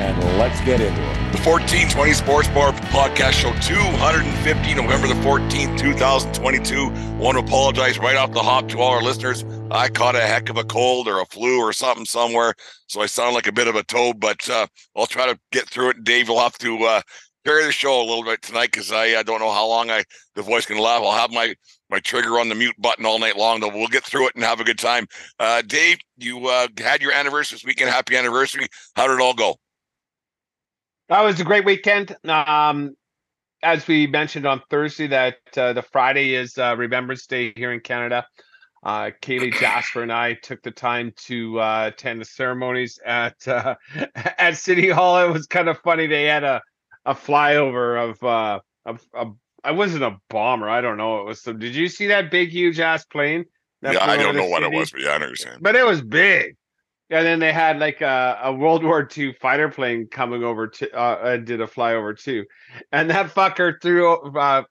and let's get into it. The 1420 Sports Bar Podcast Show 250, November the 14th, 2022. Want to apologize right off the hop to all our listeners. I caught a heck of a cold or a flu or something somewhere, so I sound like a bit of a toad, but uh, I'll try to get through it. Dave will have to uh, carry the show a little bit tonight because I, I don't know how long I the voice can laugh. I'll have my my trigger on the mute button all night long, though. We'll get through it and have a good time. Uh, Dave, you uh, had your anniversary this weekend. Happy anniversary. How did it all go? That was a great weekend. Um, as we mentioned on Thursday, that uh, the Friday is uh, Remembrance Day here in Canada. Uh, Kaylee Jasper and I took the time to uh, attend the ceremonies at uh, at City Hall. It was kind of funny. They had a a flyover of uh, of, of I wasn't a bomber. I don't know. It was some. Did you see that big, huge ass plane? Yeah, I don't know what it was, but yeah, I understand. But it was big. And then they had like a, a World War II fighter plane coming over to uh, did a flyover too, and that fucker threw uh,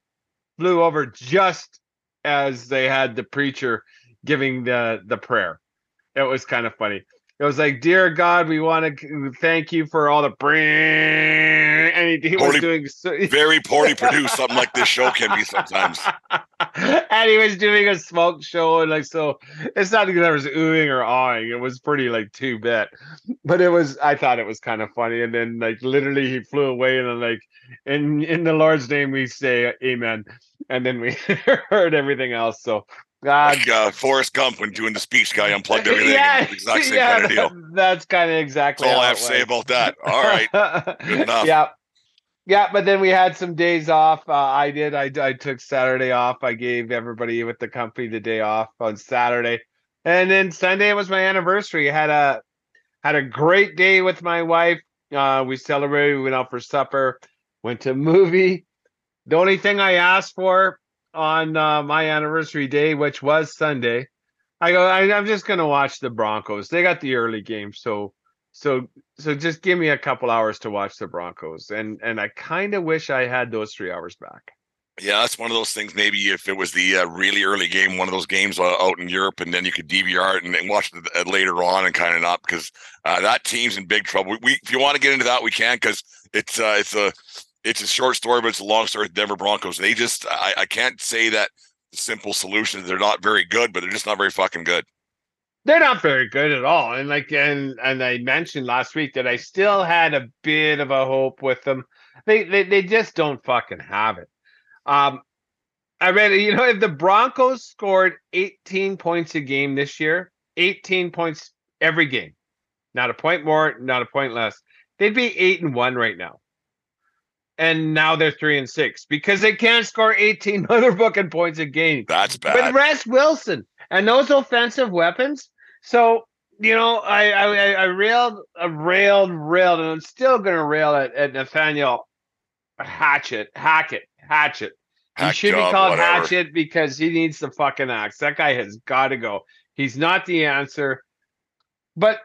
flew over just as they had the preacher giving the the prayer. It was kind of funny. It was like, "Dear God, we want to thank you for all the brain," and he, he was doing so, Very poorly produced, something like this show can be sometimes. and he was doing a smoke show and like so it's not like there was oohing or awing it was pretty like two bit but it was i thought it was kind of funny and then like literally he flew away and then like in in the lord's name we say amen and then we heard everything else so god Like uh, Forrest Gump when doing the speech guy unplugged everything. yeah, exact same yeah, kind of deal. that- that's kind of exactly That's all I have to say about that. All right. Good enough. Yeah. Yeah, but then we had some days off. Uh, I did. I, I took Saturday off. I gave everybody with the company the day off on Saturday, and then Sunday was my anniversary. I had a had a great day with my wife. Uh, we celebrated. We went out for supper. Went to a movie. The only thing I asked for on uh, my anniversary day, which was Sunday, I go. I, I'm just gonna watch the Broncos. They got the early game, so so so just give me a couple hours to watch the Broncos, and and I kind of wish I had those three hours back. Yeah, that's one of those things. Maybe if it was the uh, really early game, one of those games uh, out in Europe, and then you could DVR it and, and watch it uh, later on, and kind of not because uh, that team's in big trouble. We, we if you want to get into that, we can because it's uh, it's a it's a short story, but it's a long story. with Denver Broncos. They just I, I can't say that simple solution. They're not very good, but they're just not very fucking good. They're not very good at all, and like and and I mentioned last week that I still had a bit of a hope with them. They they they just don't fucking have it. Um, I read you know if the Broncos scored 18 points a game this year, 18 points every game, not a point more, not a point less, they'd be eight and one right now. And now they're three and six because they can't score 18 other motherfucking points a game. That's bad. But. Russ Wilson and those offensive weapons. So you know, I I I- railed, I railed, railed, and I'm still gonna rail at, at Nathaniel Hatchet, Hackett, Hatchet. He Hack should be called whatever. Hatchet because he needs the fucking axe. That guy has got to go. He's not the answer. But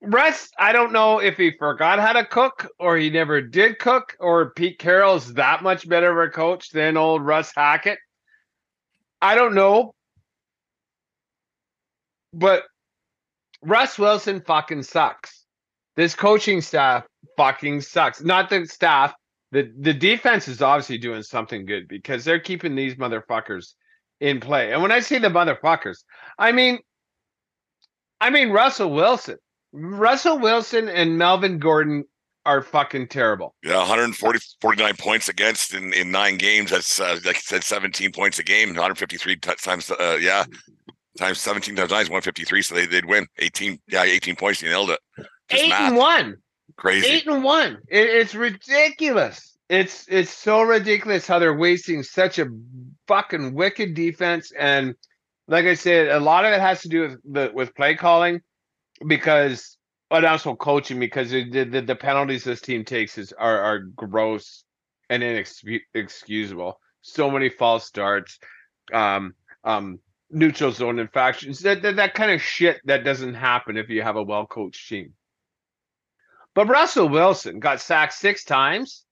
Russ, I don't know if he forgot how to cook or he never did cook or Pete Carroll's that much better of a coach than old Russ Hackett. I don't know. But Russ Wilson fucking sucks. This coaching staff fucking sucks. Not the staff. The the defense is obviously doing something good because they're keeping these motherfuckers in play. And when I say the motherfuckers, I mean I mean Russell Wilson. Russell Wilson and Melvin Gordon are fucking terrible. Yeah, 140, 49 points against in, in nine games. That's uh, like said, 17 points a game, 153 t- times. Uh, yeah, times 17 times nine is 153. So they, they'd win 18. Yeah, 18 points. You nailed it. Just eight math. and one. Crazy. Eight and one. It, it's ridiculous. It's it's so ridiculous how they're wasting such a fucking wicked defense. And like I said, a lot of it has to do with the with play calling because but also coaching because the, the, the penalties this team takes is are, are gross and inexcusable. So many false starts, um, um, neutral zone infractions, that, that that kind of shit that doesn't happen if you have a well coached team. But Russell Wilson got sacked six times.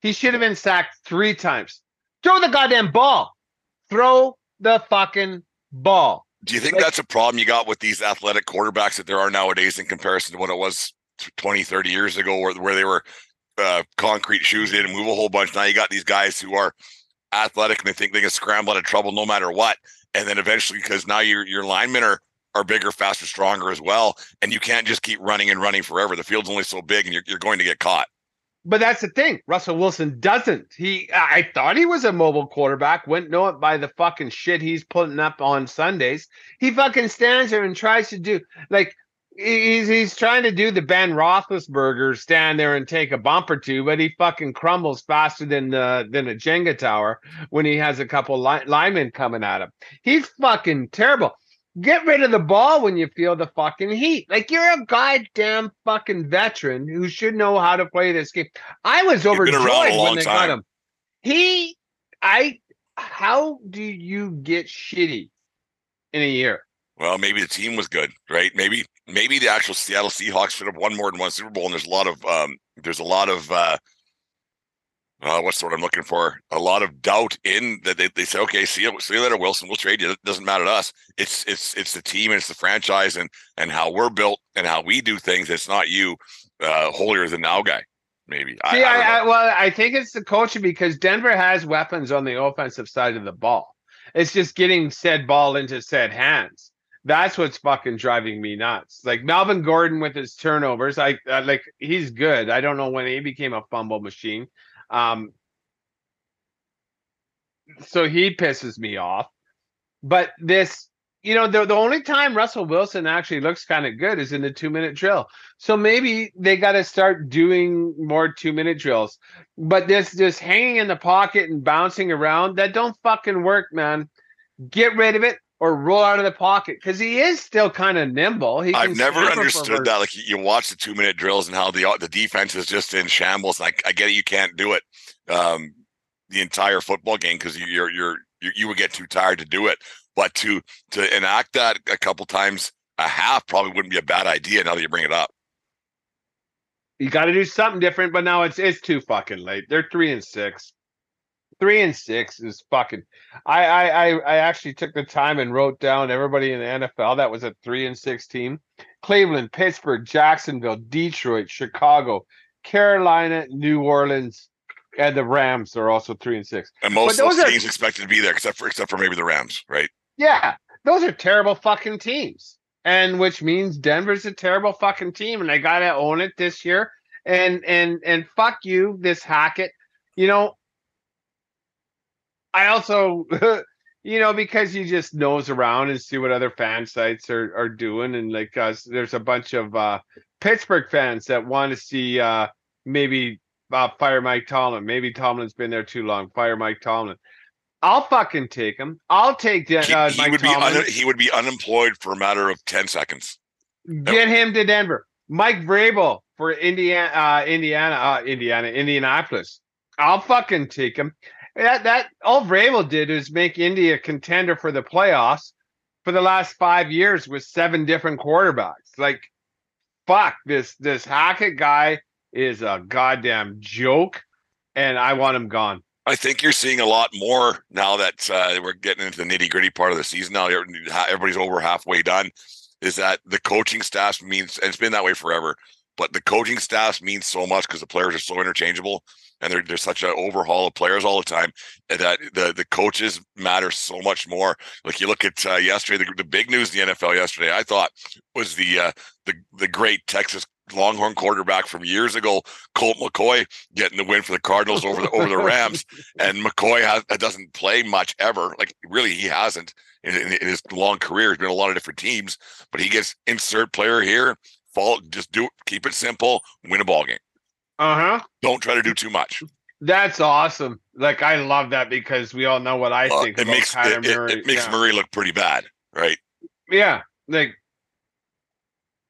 He should have been sacked three times. Throw the goddamn ball. Throw the fucking ball. Do you think like, that's a problem you got with these athletic quarterbacks that there are nowadays in comparison to what it was 20, 30 years ago, where, where they were uh, concrete shoes in and move a whole bunch? Now you got these guys who are athletic and they think they can scramble out of trouble no matter what. And then eventually, because now your your linemen are are bigger, faster, stronger as well, and you can't just keep running and running forever. The field's only so big, and you're you're going to get caught. But that's the thing. Russell Wilson doesn't. He I thought he was a mobile quarterback. Wouldn't know it by the fucking shit he's putting up on Sundays. He fucking stands there and tries to do like he's he's trying to do the Ben Roethlisberger stand there and take a bump or two, but he fucking crumbles faster than the than a Jenga tower when he has a couple li- linemen coming at him. He's fucking terrible. Get rid of the ball when you feel the fucking heat. Like you're a goddamn fucking veteran who should know how to play this game. I was overjoyed when they time. got him. He, I, how do you get shitty in a year? Well, maybe the team was good, right? Maybe, maybe the actual Seattle Seahawks should have won more than one Super Bowl. And there's a lot of, um, there's a lot of uh, uh, what's the word I'm looking for? A lot of doubt in that they, they say, okay, see you, see you later, Wilson. We'll trade you. It doesn't matter to us. It's it's it's the team and it's the franchise and and how we're built and how we do things. It's not you, uh, holier than now guy. Maybe. See, I, I, I, well, I think it's the coaching because Denver has weapons on the offensive side of the ball. It's just getting said ball into said hands. That's what's fucking driving me nuts. Like Melvin Gordon with his turnovers, I uh, like he's good. I don't know when he became a fumble machine. Um, so he pisses me off. But this, you know, the, the only time Russell Wilson actually looks kind of good is in the two minute drill. So maybe they got to start doing more two minute drills. But this, this hanging in the pocket and bouncing around, that don't fucking work, man. Get rid of it or roll out of the pocket because he is still kind of nimble. He I've never understood that. Like you watch the two minute drills and how the the defense is just in shambles. Like I get it, you can't do it um, the entire football game because you're, you're you you would get too tired to do it. But to to enact that a couple times a half probably wouldn't be a bad idea. Now that you bring it up, you got to do something different. But now it's it's too fucking late. They're three and six three and six is fucking. I, I I actually took the time and wrote down everybody in the NFL that was a three and six team: Cleveland, Pittsburgh, Jacksonville, Detroit, Chicago, Carolina, New Orleans, and the Rams are also three and six. And most of those, teams are, expected to be there, except for except for maybe the Rams, right? Yeah, those are terrible fucking teams, and which means Denver's a terrible fucking team, and they gotta own it this year. And and and fuck you, this Hackett. You know, I also, you know, because you just nose around and see what other fan sites are, are doing. And like, uh, there's a bunch of uh, Pittsburgh fans that want to see uh, maybe uh, fire Mike Tomlin. Maybe Tomlin's been there too long. Fire Mike Tomlin. I'll fucking take him. I'll take uh, he, he would Tomlin. be un- he would be unemployed for a matter of ten seconds. Get him to Denver. Mike Vrabel for Indiana, uh, Indiana, uh, Indiana, Indianapolis. I'll fucking take him. That that all Vrabel did is make India a contender for the playoffs for the last five years with seven different quarterbacks. Like, fuck this this Hackett guy is a goddamn joke, and I want him gone. I think you're seeing a lot more now that uh, we're getting into the nitty gritty part of the season. Now everybody's over halfway done. Is that the coaching staff means, and it's been that way forever. But the coaching staff means so much because the players are so interchangeable, and there's such an overhaul of players all the time that the the coaches matter so much more. Like you look at uh, yesterday, the, the big news in the NFL yesterday, I thought was the uh, the the great Texas Longhorn quarterback from years ago, Colt McCoy, getting the win for the Cardinals over the over the Rams. And McCoy has, doesn't play much ever. Like really, he hasn't in, in, in his long career. He's been a lot of different teams, but he gets insert player here. Fall, just do keep it simple, win a ball game. Uh huh. Don't try to do too much. That's awesome. Like I love that because we all know what I uh, think. It makes it, it, it, makes yeah. Murray look pretty bad, right? Yeah, like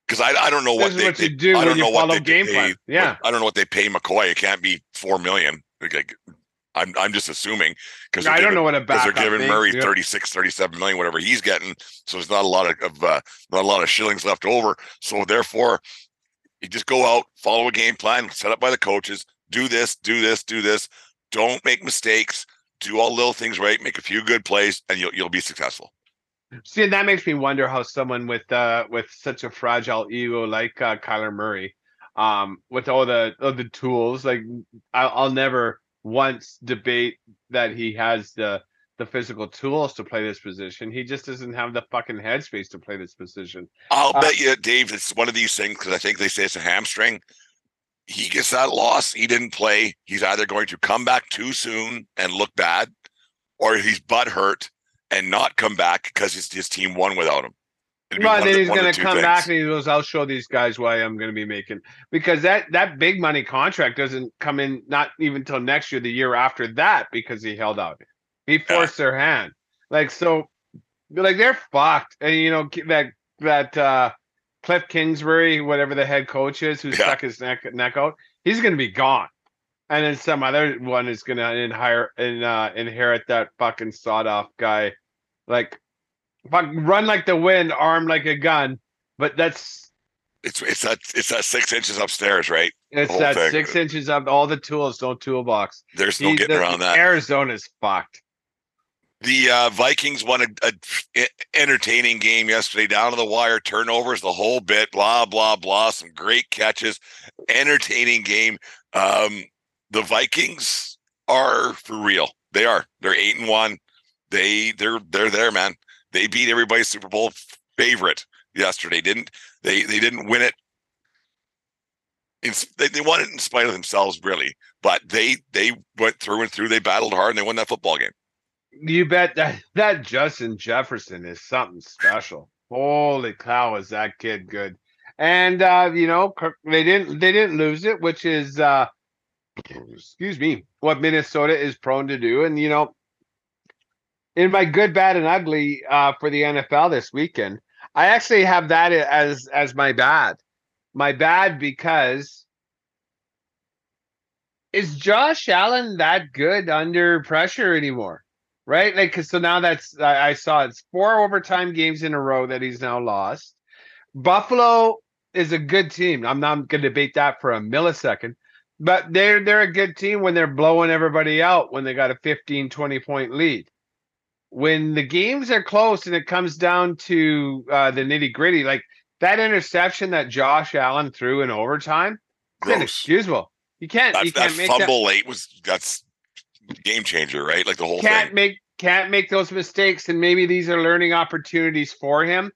because I, I don't know what they, what they, do I don't know what they game pay, plan. Yeah, I don't know what they pay McCoy. It can't be four million. Like, I'm I'm just assuming because I don't know what a because they're giving Murray yep. 36, 37 million, whatever he's getting. So there's not a lot of, of uh, not a lot of shillings left over. So therefore, you just go out, follow a game plan set up by the coaches. Do this, do this, do this. Don't make mistakes. Do all little things right. Make a few good plays, and you'll you'll be successful. See, that makes me wonder how someone with uh with such a fragile ego like uh, Kyler Murray, um, with all the all the tools, like I'll, I'll never once debate that he has the the physical tools to play this position. He just doesn't have the fucking headspace to play this position. I'll uh, bet you, Dave, it's one of these things because I think they say it's a hamstring. He gets that loss. He didn't play. He's either going to come back too soon and look bad, or he's butt hurt and not come back because his, his team won without him. Well, then he's going to come things. back and he goes, "I'll show these guys why I'm going to be making." Because that that big money contract doesn't come in not even till next year, the year after that, because he held out. He forced yeah. their hand. Like so, like they're fucked. And you know that that uh Cliff Kingsbury, whatever the head coach is, who yeah. stuck his neck neck out, he's going to be gone. And then some other one is going to inherit and uh, inherit that fucking sawed off guy like, fuck, run like the wind, armed like a gun. But that's it's it's that it's that six inches upstairs, right? It's that thing. six inches up. All the tools, no toolbox. There's no getting the, around that. Arizona's fucked. The uh, Vikings won a, a, entertaining game yesterday, down to the wire, turnovers, the whole bit, blah blah blah. Some great catches, entertaining game. Um, the Vikings are for real. They are. They're eight and one they they're they're there, man. They beat everybody's Super Bowl favorite yesterday. Didn't they? They didn't win it. They, they won it in spite of themselves, really. But they they went through and through. They battled hard and they won that football game. You bet that that Justin Jefferson is something special. Holy cow, is that kid good? And uh, you know, they didn't they didn't lose it, which is uh excuse me, what Minnesota is prone to do. And you know, in my good, bad, and ugly uh, for the NFL this weekend, I actually have that as as my bad. My bad because is Josh Allen that good under pressure anymore? Right? Like, so now that's I, I saw it's four overtime games in a row that he's now lost. Buffalo is a good team. I'm not going to debate that for a millisecond, but they're they're a good team when they're blowing everybody out when they got a 15, 20 point lead when the games are close and it comes down to uh, the nitty gritty, like that interception that Josh Allen threw in overtime, it's inexcusable. You can't. That's, you can't that make fumble that, late was that's game changer, right? Like the whole can't thing. make can't make those mistakes, and maybe these are learning opportunities for him.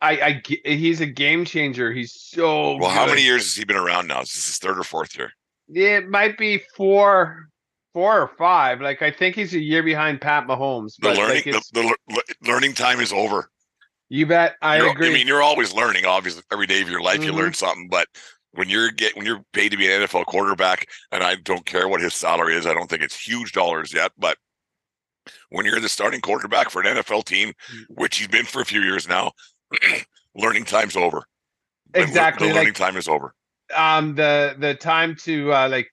I, I he's a game changer. He's so well. Good. How many years has he been around now? Is this his third or fourth year? It might be four four or five. Like I think he's a year behind Pat Mahomes. The learning like the, the, learning time is over. You bet. I you're, agree. I mean, you're always learning. Obviously, every day of your life mm-hmm. you learn something. But when you're get when you're paid to be an NFL quarterback, and I don't care what his salary is, I don't think it's huge dollars yet. But when you're the starting quarterback for an NFL team, mm-hmm. which he's been for a few years now, learning time's over. Exactly. The learning like, time is over. Um, the the time to uh, like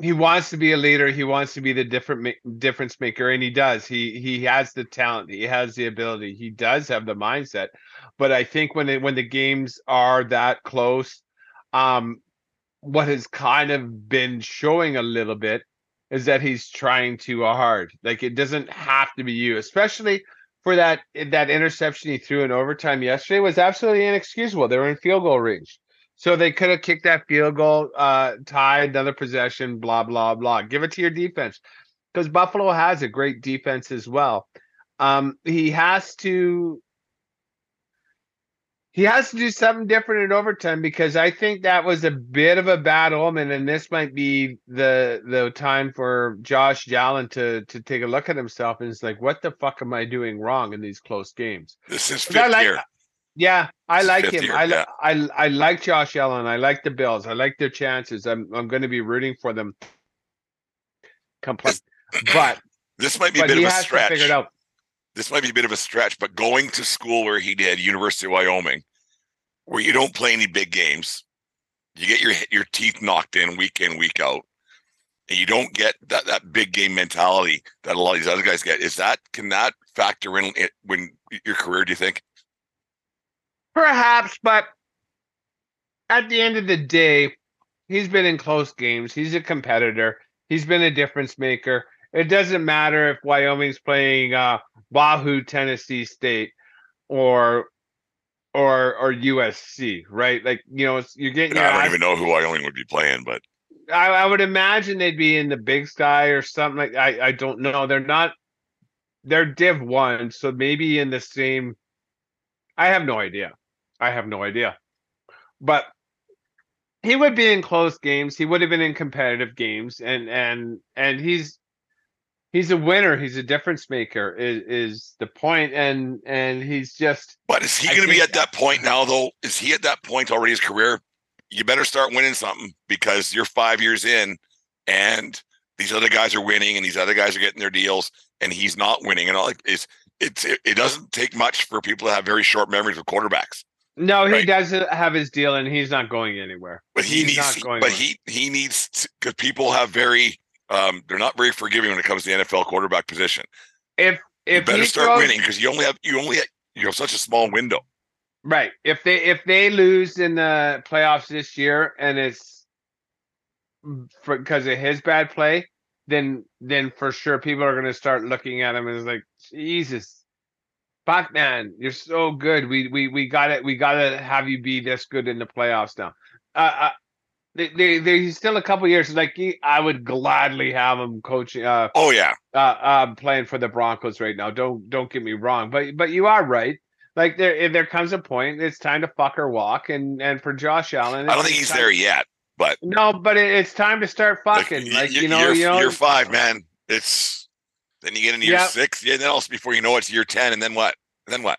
he wants to be a leader. He wants to be the different difference maker, and he does. He he has the talent. He has the ability. He does have the mindset. But I think when it, when the games are that close, um, what has kind of been showing a little bit is that he's trying too hard. Like it doesn't have to be you, especially for that that interception he threw in overtime yesterday was absolutely inexcusable. They were in field goal range. So they could have kicked that field goal, uh, tied another possession, blah, blah, blah. Give it to your defense. Because Buffalo has a great defense as well. Um, he has to he has to do something different in overtime because I think that was a bit of a bad omen, and this might be the the time for Josh Allen to to take a look at himself and it's like, what the fuck am I doing wrong in these close games? This is fifth like, year. Yeah, I It's like him. year, I, yeah. I I like Josh Allen. I like the Bills. I like their chances. I'm I'm going to be rooting for them. Complete, but This might be a bit of a stretch. figure it out. This might be a bit of a stretch, but going to school where he did, University of Wyoming, where you don't play any big games, you get your your teeth knocked in week in week out, and you don't get that that big game mentality that a lot of these other guys get. Is that can that factor in it when your career? Do you think? Perhaps, but at the end of the day, he's been in close games. He's a competitor. He's been a difference maker. It doesn't matter if Wyoming's playing uh, Wahoo, Tennessee State, or or or USC, right? Like you know, it's, you're getting. I don't even know who Wyoming would be playing, but I, I would imagine they'd be in the Big Sky or something like. I I don't know. They're not. They're Div One, so maybe in the same. I have no idea. I have no idea, but he would be in close games. He would have been in competitive games, and and and he's he's a winner. He's a difference maker. Is is the point, and and he's just but is he going to be at that point now? Though, is he at that point already? His career, you better start winning something because you're five years in, and these other guys are winning, and these other guys are getting their deals, and he's not winning. And all like it's it's it, it doesn't take much for people to have very short memories of quarterbacks. No. He Right. doesn't have his deal, and he's not going anywhere. But he He's needs, not going but anywhere. he he needs because people have very um they're not very forgiving when it comes to the NFL quarterback position. if if You better start throws- winning because you only have you only have, you have such a small window. Right. If they if they lose in the playoffs this year and it's because of his bad play, then then for sure people are going to start looking at him it's like Jesus, fuck man, you're so good. We we we got it. We got to have you be this good in the playoffs now. Uh, uh they, they, they, he's still a couple years. Like he, I would gladly have him coaching, uh, Oh yeah, uh, uh, playing for the Broncos right now. Don't don't get me wrong, but but you are right. Like there, there comes a point, it's time to fuck or walk, and and for Josh Allen, I don't think he's time- there yet. But No, but it, it's time to start fucking. Like, y- you know, you know, year five, man. It's then you get into year Yep. six, yeah. Then also before you know it's year ten, and then what? Then what?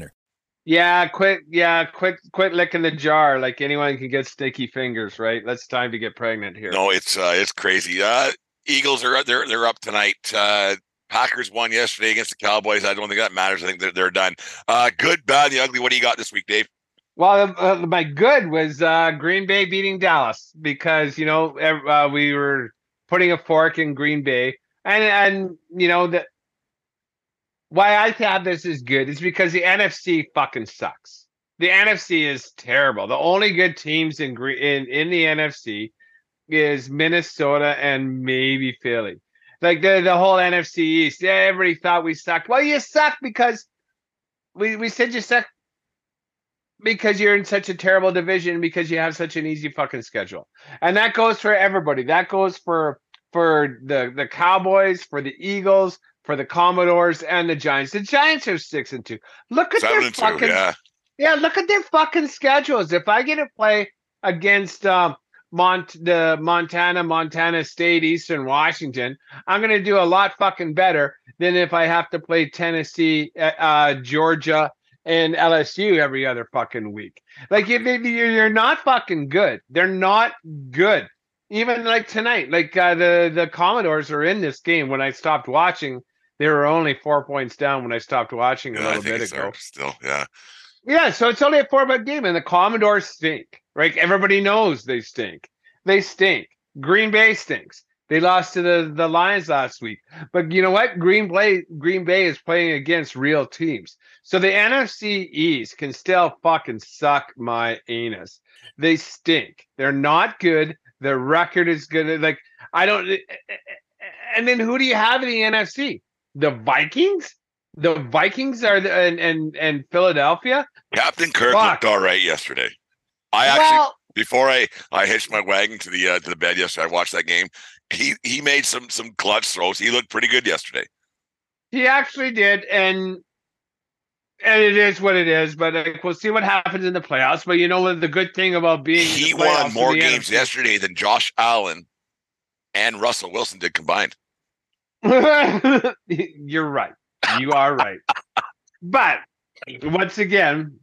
Yeah, quit, yeah, quit, quit licking the jar. Like anyone can get sticky fingers, right? That's time to get pregnant here. No, it's uh, it's crazy. Uh, Eagles are they're they're up tonight. Uh, Packers won yesterday against the Cowboys. I don't think that matters. I think they're, they're done. Uh, good, bad, the ugly. What do you got this week, Dave? Well, uh, my good was uh, Green Bay beating Dallas because you know uh, we were putting a fork in Green Bay, and and you know that why I thought this is good is because the NFC fucking sucks. The NFC is terrible. The only good teams in in in the NFC, is Minnesota and maybe Philly. Like the the whole NFC East. Everybody thought we sucked. Well, you suck because we we said you suck because you're in such a terrible division because you have such an easy fucking schedule. And that goes for everybody. That goes for for the the Cowboys, for the Eagles, for the Commodores, and the Giants. The Giants are six and two. Look at Seven their and two, fucking yeah. yeah, look at their fucking schedules. If I get to play against um, Mont the Montana, Montana State, Eastern Washington, I'm gonna do a lot fucking better than if I have to play Tennessee, uh, uh, Georgia, and LSU every other fucking week. Like if, if you're you're not fucking good, they're not good. Even like tonight, like uh, the the Commodores are in this game. When I stopped watching, they were only four points down when I stopped watching a Yeah, I little bit ago. still. Yeah. Yeah, so it's only a four point game, and the Commodores stink. Right? Everybody knows they stink. They stink. Green Bay stinks. They lost to the, the Lions last week. But you know what? Green Bay Green Bay is playing against real teams. So the NFC East can still fucking suck my anus. They stink. They're not good. Their record is good. Like I don't eh, eh, eh, and then who do you have in the NFC? The Vikings? The Vikings are the, and and and Philadelphia? Captain Kirk Fuck. looked all right yesterday. I actually well, before I I hitched my wagon to the uh, to the bed yesterday, I watched that game. He he made some some clutch throws. He looked pretty good yesterday. He actually did, and and it is what it is. But like, we'll see what happens in the playoffs. But you know what? The good thing about being He won more games yesterday than Josh Allen and Russell Wilson did combined. You're right. You are right. but once again,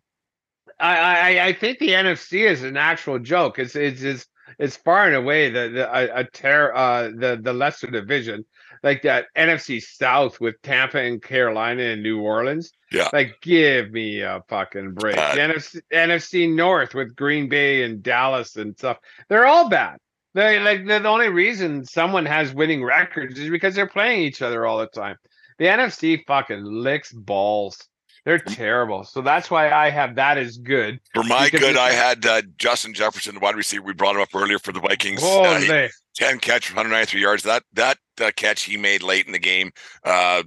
I, I I think the NFC is an actual joke. It's it's it's, it's far and away the the a, a tier uh the the lesser division like that NFC South with Tampa and Carolina and New Orleans. Yeah. Like give me a fucking break. NFC NFC North with Green Bay and Dallas and stuff. They're all bad. They like the only reason someone has winning records is because they're playing each other all the time. The NFC fucking licks balls. They're terrible. So that's why I have that as good. For my good, I had uh, Justin Jefferson, the wide receiver. We brought him up earlier for the Vikings. Oh, Uh, he- 10 catch, 193 yards. That that uh, catch he made late in the game, uh,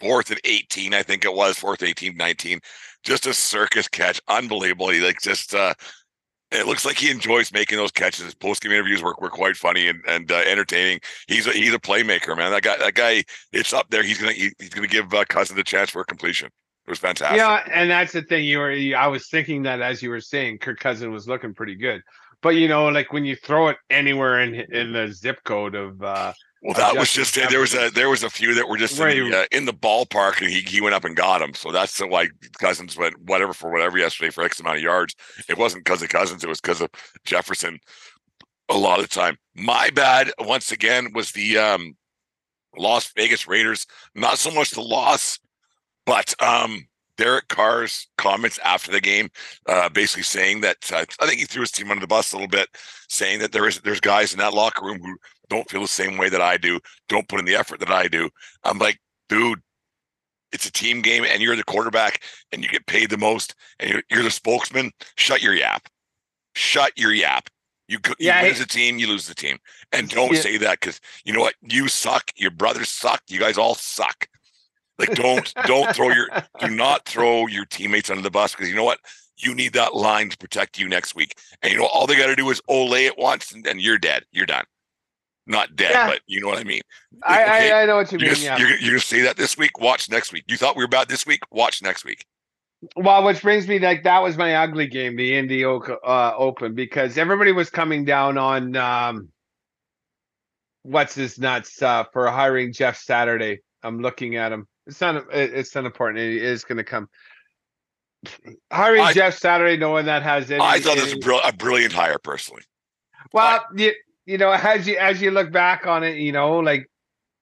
fourth and 18, I think it was, fourth, 18, 19. Just a circus catch. Unbelievable. He like just, uh, it looks like he enjoys making those catches. His post game interviews were, were quite funny and, and uh, entertaining. He's a, he's a playmaker, man. That guy, that guy, it's up there. He's gonna he, he's gonna give uh, Cousins a chance for a completion. It was fantastic. Yeah, and that's the thing. You were, I was thinking that as you were saying, Kirk Cousin was looking pretty good. But you know, like when you throw it anywhere in in the zip code of, uh Well, Uh, that was just it. There was a there was a few that were just Where in, the, uh, in the ballpark, and he, he went up and got them. So that's the why Cousins went whatever for whatever yesterday for X amount of yards. It wasn't because of Cousins; it was because of Jefferson. A lot of the time, my bad once again was the um, Las Vegas Raiders. Not so much the loss, but um, Derek Carr's comments after the game, uh, basically saying that uh, I think he threw his team under the bus a little bit, saying that there is there's guys in that locker room who don't feel the same way that I do, don't put in the effort that I do. I'm like, dude, it's a team game, and you're the quarterback, and you get paid the most, and you're, you're the spokesman. Shut your yap. Shut your yap. You, you Yeah, I- as a team, you lose the team, and don't Yeah. say that because you know what? You suck. Your brothers suck. You guys all suck. Like don't don't throw your do not throw your teammates under the bus because you know what? You need that line to protect you next week. And you know all they got to do is ole it once, and, and you're dead. You're done. Not dead, Yeah. but you know what I mean. I, Okay, I I know what you You're mean. gonna, Yeah. you're, gonna- you're gonna say that this week. Watch next week. You thought we were bad this week. Watch next week. Well, which brings me like that was my ugly game, the Indy uh, Open, because everybody was coming down on um, what's his nuts uh, for hiring Jeff Saturday. I'm looking at him. It's not. It's not important. It is going to come. Hiring I- Jeff Saturday, no one that has any. I thought was any- brill- a brilliant hire personally. Well, you, you know, as you as you look back on it, you know, like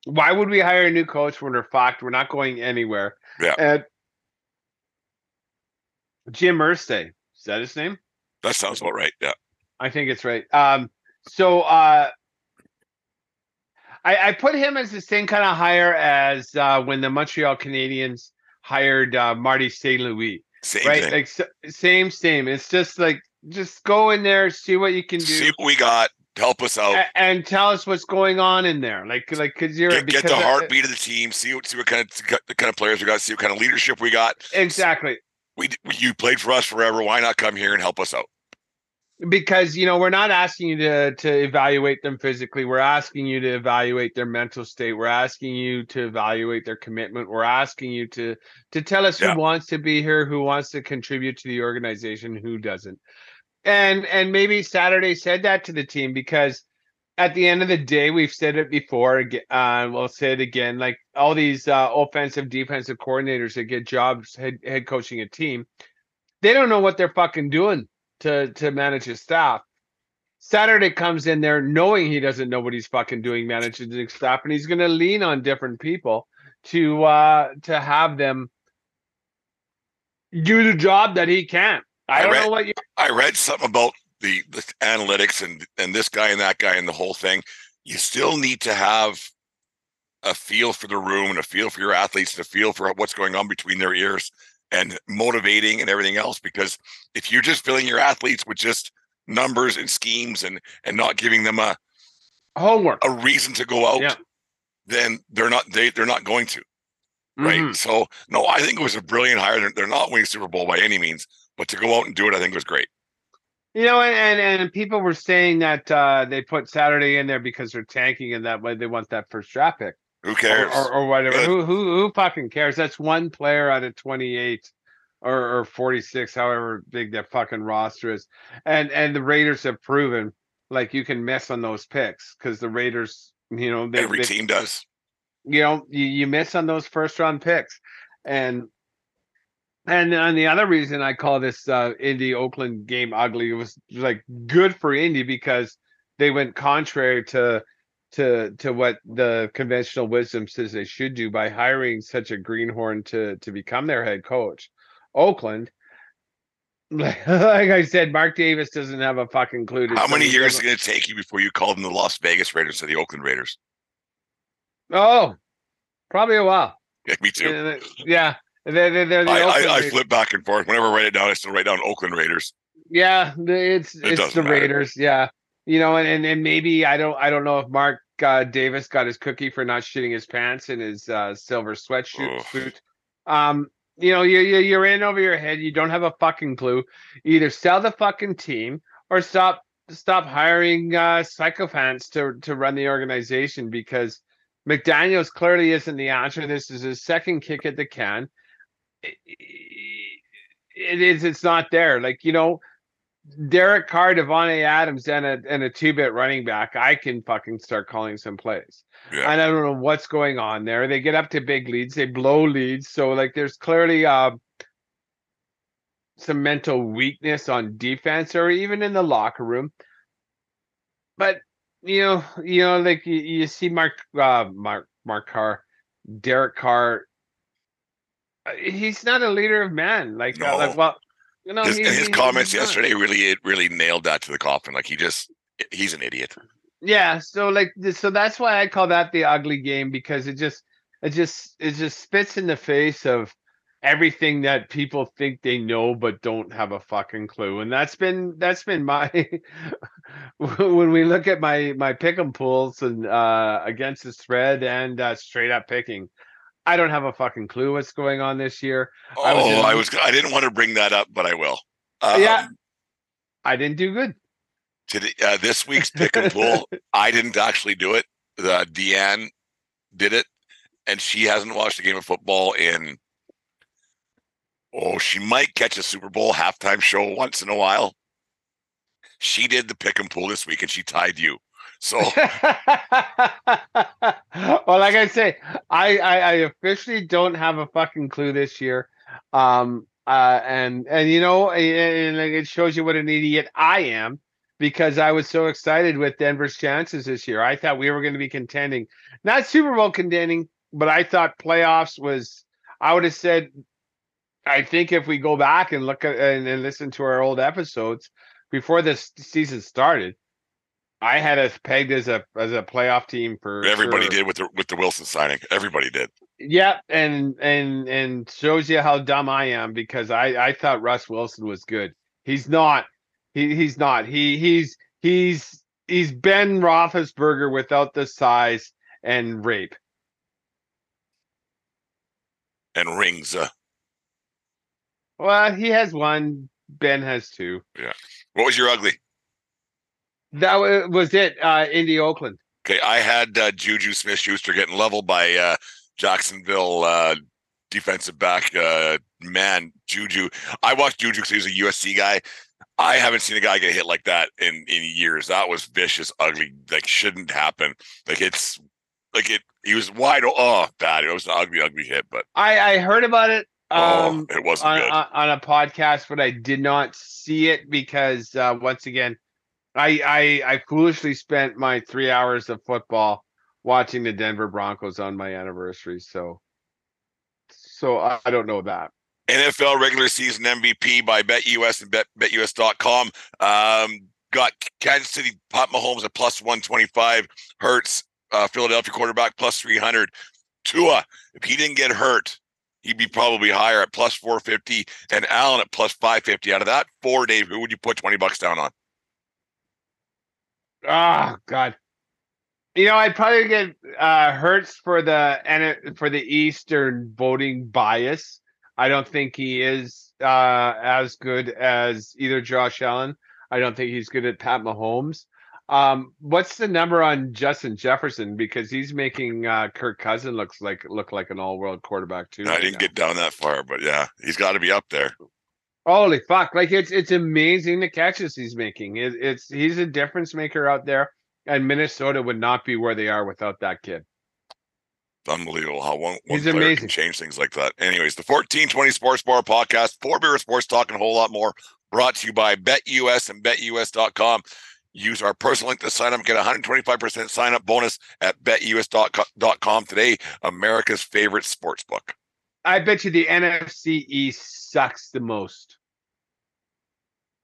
why would we hire a new coach when we're fucked? We're not going anywhere. Yeah. And Jim Irsay, is that his name? That sounds about right. Yeah. I think it's right. Um, so uh, I, I put him as the same kind of hire as uh, when the Montreal Canadiens hired uh, Marty St. Louis, Same right? thing. Like same, same. It's just like just go in there, see what you can do. See what we got. Help us out. A- and tell us what's going on in there. Like, like, cause you're Get, get the I- uh, heartbeat of the team. See what see what kind of the kind of players we got. See what kind of leadership we got. exactly. We you played for us forever. Why not come here and help us out? because you know we're not asking you to to evaluate them physically we're asking you to evaluate their mental state we're asking you to evaluate their commitment we're asking you to to tell us Yeah. who wants to be here who wants to contribute to the organization who doesn't and and maybe saturday said that to the team because at the end of the day we've said it before uh, we'll say it again like all these uh, offensive defensive coordinators that get jobs head, head coaching a team they don't know what they're fucking doing to to manage his staff. Saturday comes in there knowing he doesn't know what he's fucking doing managing his staff, and he's going to lean on different people to uh to have them do the job that he can't. I, I don't read- know what you. I read something about the, the analytics and and this guy and that guy and the whole thing. You still need to have a feel for the room and a feel for your athletes and a feel for what's going on between their ears and motivating and everything else. Because if you're just filling your athletes with just numbers and schemes and and not giving them a Homework, a reason to go out, Yeah. then they're not they they're not going to right. Mhm. So no, I think it was a brilliant hire. They're, they're not winning Super Bowl by any means, but to go out and do it, I think was great. You know, and, and and people were saying that uh they put Saturday in there because they're tanking, and that way they want that first draft pick. Who cares? or, or whatever. Good. Who who who fucking cares? That's one player out of twenty eight or, or forty six, however big that fucking roster is. And and the Raiders have proven like you can miss on those picks because the Raiders, you know, they, Every they- team does. you know, you, you miss on those first round picks. And and and the other reason I call this uh Indy Oakland game ugly was like good for Indy because they went contrary to to to what the conventional wisdom says they should do by hiring such a greenhorn to to become their head coach. Oakland, like, like I said, Mark Davis doesn't have a fucking clue. How many years is it going to take you before you call them the Las Vegas Raiders or the Oakland Raiders? Oh, probably a while. Yeah, me too. Uh, Yeah, they're, they're, they're the I, I, I flip back and forth. Whenever I write it down, I still write down Oakland Raiders. Yeah, it's It it's the matter. Raiders. Yeah, you know, and, and and maybe I don't I don't know if Mark uh, Davis got his cookie for not shitting his pants in his uh, silver sweatshirt suit. Um, you know, you you you're in over your head. You don't have a fucking clue. Either sell the fucking team or stop stop hiring uh, psychopaths to to run the organization because McDaniel's clearly isn't the answer. This is his second kick at the can. It, is. It's not there. Like you know, Derek Carr, Davante Adams, and a and a two bit running back. I can fucking start calling some plays. Yeah. And I don't know what's going on there. They get up to big leads. They blow leads. So like, there's clearly uh, some mental weakness on defense or even in the locker room. But you know, you know, like you, you see Mark, uh, Mark, Mark Carr, Derek Carr. Uh, He's not a leader of men. Like, uh, like No. well, you know, His, he- his he- comments yesterday really it really nailed that to the coffin. Like he just he's an idiot. Yeah, so like so that's why I call that the ugly game because it just it just it just spits in the face of everything that people think they know but don't have a fucking clue. And that's been that's been my when we look at my my pick'em pools and uh against the thread and uh straight up picking. I don't have a fucking clue what's going on this year. Oh, I was in- I was I didn't want to bring that up, but I will. Um, Yeah. I didn't do good. Today, uh, this week's pick'em pool, I didn't actually do it. The Deanne did it, and she hasn't watched a game of football in. Oh, she might catch a Super Bowl halftime show once in a while. She did the pick'em pool this week, and she tied you. So well, like I say, I, I I officially don't have a fucking clue this year. Um uh and and you know and, and it shows you what an idiot I am because I was so excited with Denver's chances this year. I thought we were going to be contending, not Super Bowl contending, but I thought playoffs was I would have said I think if we go back and look at and, and listen to our old episodes before this season started, I had us pegged as a as a playoff team for everybody sure. did with the with the Wilson signing. Everybody did. Yeah, and and and shows you how dumb I am because I I thought Russ Wilson was good. He's not. He he's not. He he's he's he's Ben Roethlisberger without the size and rape. And rings. Uh, Well, he has one. Ben has two. Yeah. what was your ugly? That was it. Uh, Indy Oakland. Okay, I had uh, Juju Smith Schuster getting leveled by uh, Jacksonville uh, defensive back. Uh, man, Juju. I watched Juju because he was a USC guy. I haven't seen a guy get hit like that in in years. That was vicious, ugly. Like shouldn't happen. Like it's like it. He was wide. Oh, bad. It was an ugly, ugly hit, but I I heard about it. Um, oh, it wasn't on on a podcast, but I did not see it because uh, once again, I, I I foolishly spent my three hours of football watching the Denver Broncos on my anniversary. So, so I, I don't know that. NFL regular season MVP by BetUS and Bet, BetUS.com. Um, got Kansas City Pat Mahomes at plus 125. Hurts, uh, Philadelphia quarterback plus 300. Tua, if he didn't get hurt, he'd be probably higher at plus 450. And Allen at plus 550. Out of that four, Dave, who would you put 20 bucks down on? Oh God. You know, I'd probably get uh Hurts for the and for the Eastern voting bias. I don't think he is uh as good as either Josh Allen. I don't think he's good at Pat Mahomes. Um, what's the number on Justin Jefferson? Because he's making uh Kirk Cousin looks like look like an all world quarterback too. I right didn't now. get down that far, but yeah, he's got to be up there. Holy fuck! Like it's it's amazing the catches he's making. It, it's he's a difference maker out there, and Minnesota would not be where they are without that kid. It's unbelievable how one, one He's player amazing. can change things like that. Anyways, the 1420 Sports Bar podcast, four beer sports talking a whole lot more, brought to you by BetUS and BetUS.com. Use our personal link to sign up, get a 125% sign up bonus at BetUS.com today, America's favorite sports book. I bet you the NFC East sucks the most.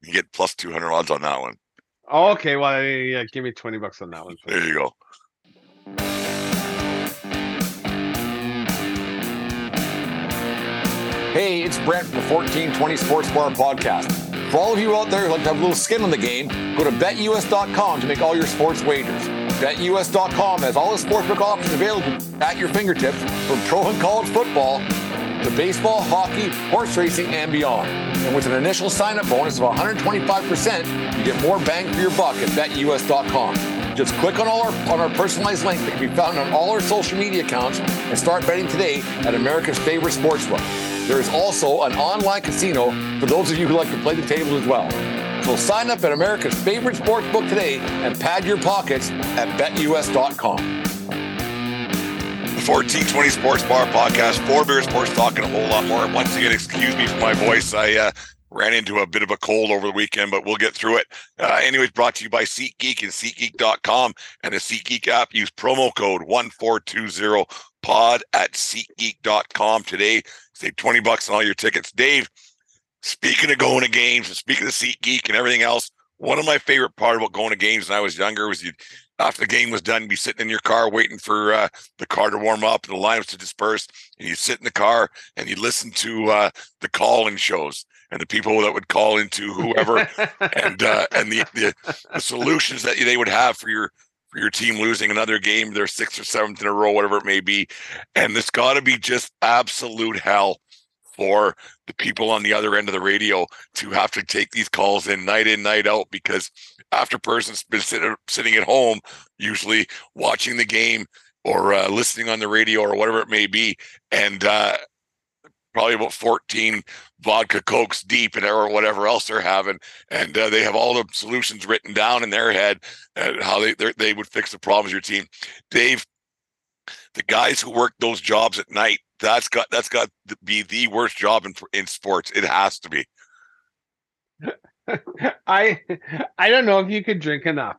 You get plus 200 odds on that one. Oh, okay, well, yeah, give me twenty bucks on that one. There you go. Hey, it's Brent from the 1420 Sports Bar Podcast. For all of you out there who like to have a little skin in the game, go to betus.com to make all your sports wagers. BetUS.com has all the sportsbook options available at your fingertips from pro and college football to baseball, hockey, horse racing, and beyond. And with an initial sign-up bonus of 125%, you get more bang for your buck at BetUS.com. Just click on all our on our personalized link that can be found on all our social media accounts and start betting today at America's favorite sportsbook. There is also an online casino for those of you who like to play the table as well. So sign up at America's favorite sportsbook today and pad your pockets at betus.com. The 1420 Sports Bar podcast, four beer sports talk and a whole lot more. Once again, excuse me for my voice. I uh, ran into a bit of a cold over the weekend, but we'll get through it. Uh, anyways, brought to you by SeatGeek and SeatGeek.com and the SeatGeek app. Use promo code 1420 pod at SeatGeek.com today. Save 20 bucks on all your tickets. Dave, speaking of going to games and speaking of SeatGeek and everything else, one of my favorite part about going to games when I was younger was you after the game was done, you'd be sitting in your car waiting for uh, the car to warm up and the lineups to disperse, and you'd sit in the car and you'd listen to uh, the call-in shows and the people that would call into whoever and uh, and the, the the solutions that they would have for your for your team losing another game, their sixth or seventh in a row, whatever it may be, and it's got to be just absolute hell for the people on the other end of the radio to have to take these calls in night in night out because after person's been sitting sitting at home, usually watching the game or uh, listening on the radio or whatever it may be, and uh, probably about 14 vodka cokes deep and or whatever else they're having and uh, they have all the solutions written down in their head and how they they would fix the problems your team. Dave the guys who work those jobs at night that's got that's got to be the worst job in in sports it has to be I I don't know if you could drink enough.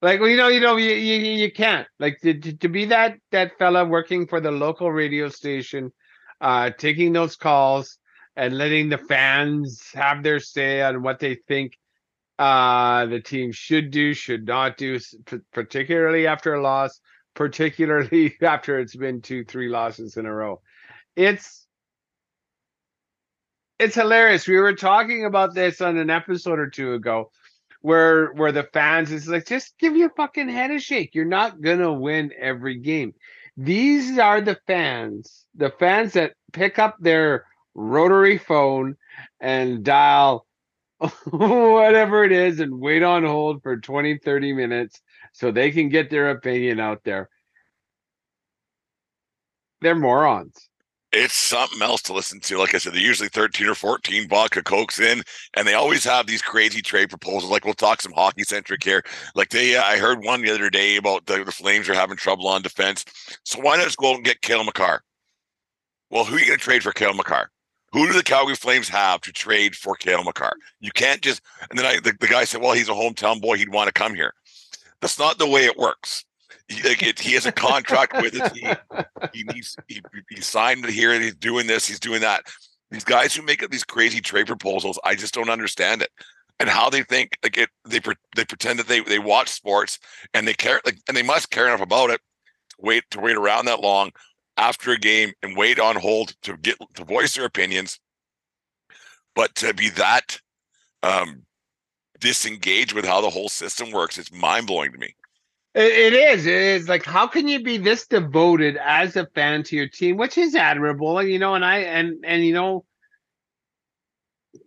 Like well, you know, you know, you you, you can't. Like to, to be that that fella working for the local radio station, uh, taking those calls and letting the fans have their say on what they think uh the team should do, should not do, particularly after a loss, particularly after it's been two, three losses in a row. It's it's hilarious. We were talking about this on an episode or two ago where where the fans is like, just give your fucking head a shake. You're not gonna win every game. These are the fans, the fans that pick up their rotary phone and dial whatever it is and wait on hold for 20, 30 minutes so they can get their opinion out there. They're morons. It's something else to listen to. Like I said, they're usually 13 or 14 vodka cokes in, and they always have these crazy trade proposals. Like we'll talk some hockey centric here. Like they, uh, I heard one the other day about the, the Flames are having trouble on defense. So why not just go and get Cale Makar? Well, who are you going to trade for Cale Makar? Who do the Calgary Flames have to trade for Cale Makar? You can't just. And then I, the, the guy said, "Well, he's a hometown boy. He'd want to come here." That's not the way it works. Like it, he has a contract with it. He, he needs. He, he signed here. And he's doing this. He's doing that. These guys who make up these crazy trade proposals, I just don't understand it and how they think like it. They they pretend that they they watch sports and they care like and they must care enough about it. To wait to wait around that long after a game and wait on hold to get to voice their opinions. But to be that um, disengaged with how the whole system works, it's mind blowing to me. It, is. It is like how can you be this devoted as a fan to your team, which is admirable, you know. And I and and you know,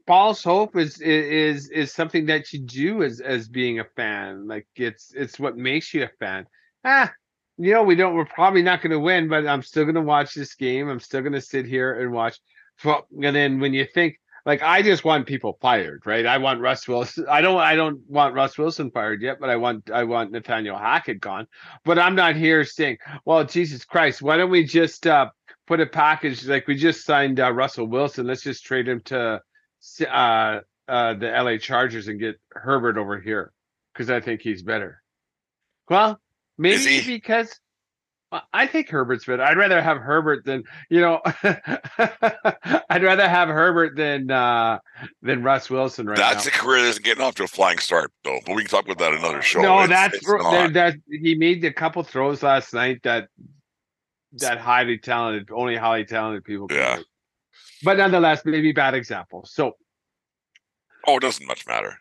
false hope is is is something that you do as as being a fan. Like it's it's what makes you a fan. Ah, you know, we don't. We're probably not going to win, but I'm still going to watch this game. I'm still going to sit here and watch. And then when you think like I just want people fired, right? I want Russ Wilson. I don't. I don't want Russ Wilson fired yet, but I want. I want Nathaniel Hackett gone. But I'm not here saying, "Well, Jesus Christ, why don't we just uh, put a package like we just signed uh, Russell Wilson? Let's just trade him to uh, uh, the LA Chargers and get Herbert over here because I think he's better." Well, maybe because I think Herbert's better. I'd rather have Herbert than you know. I'd rather have Herbert than uh than Russ Wilson right that's now. a career that's getting off to a flying start, though. But we can talk about that another show. No, It's- that's it's that, that he made a couple throws last night that that highly talented, only highly talented people. Can Yeah. make. But nonetheless, maybe bad example. So Oh, it doesn't much matter.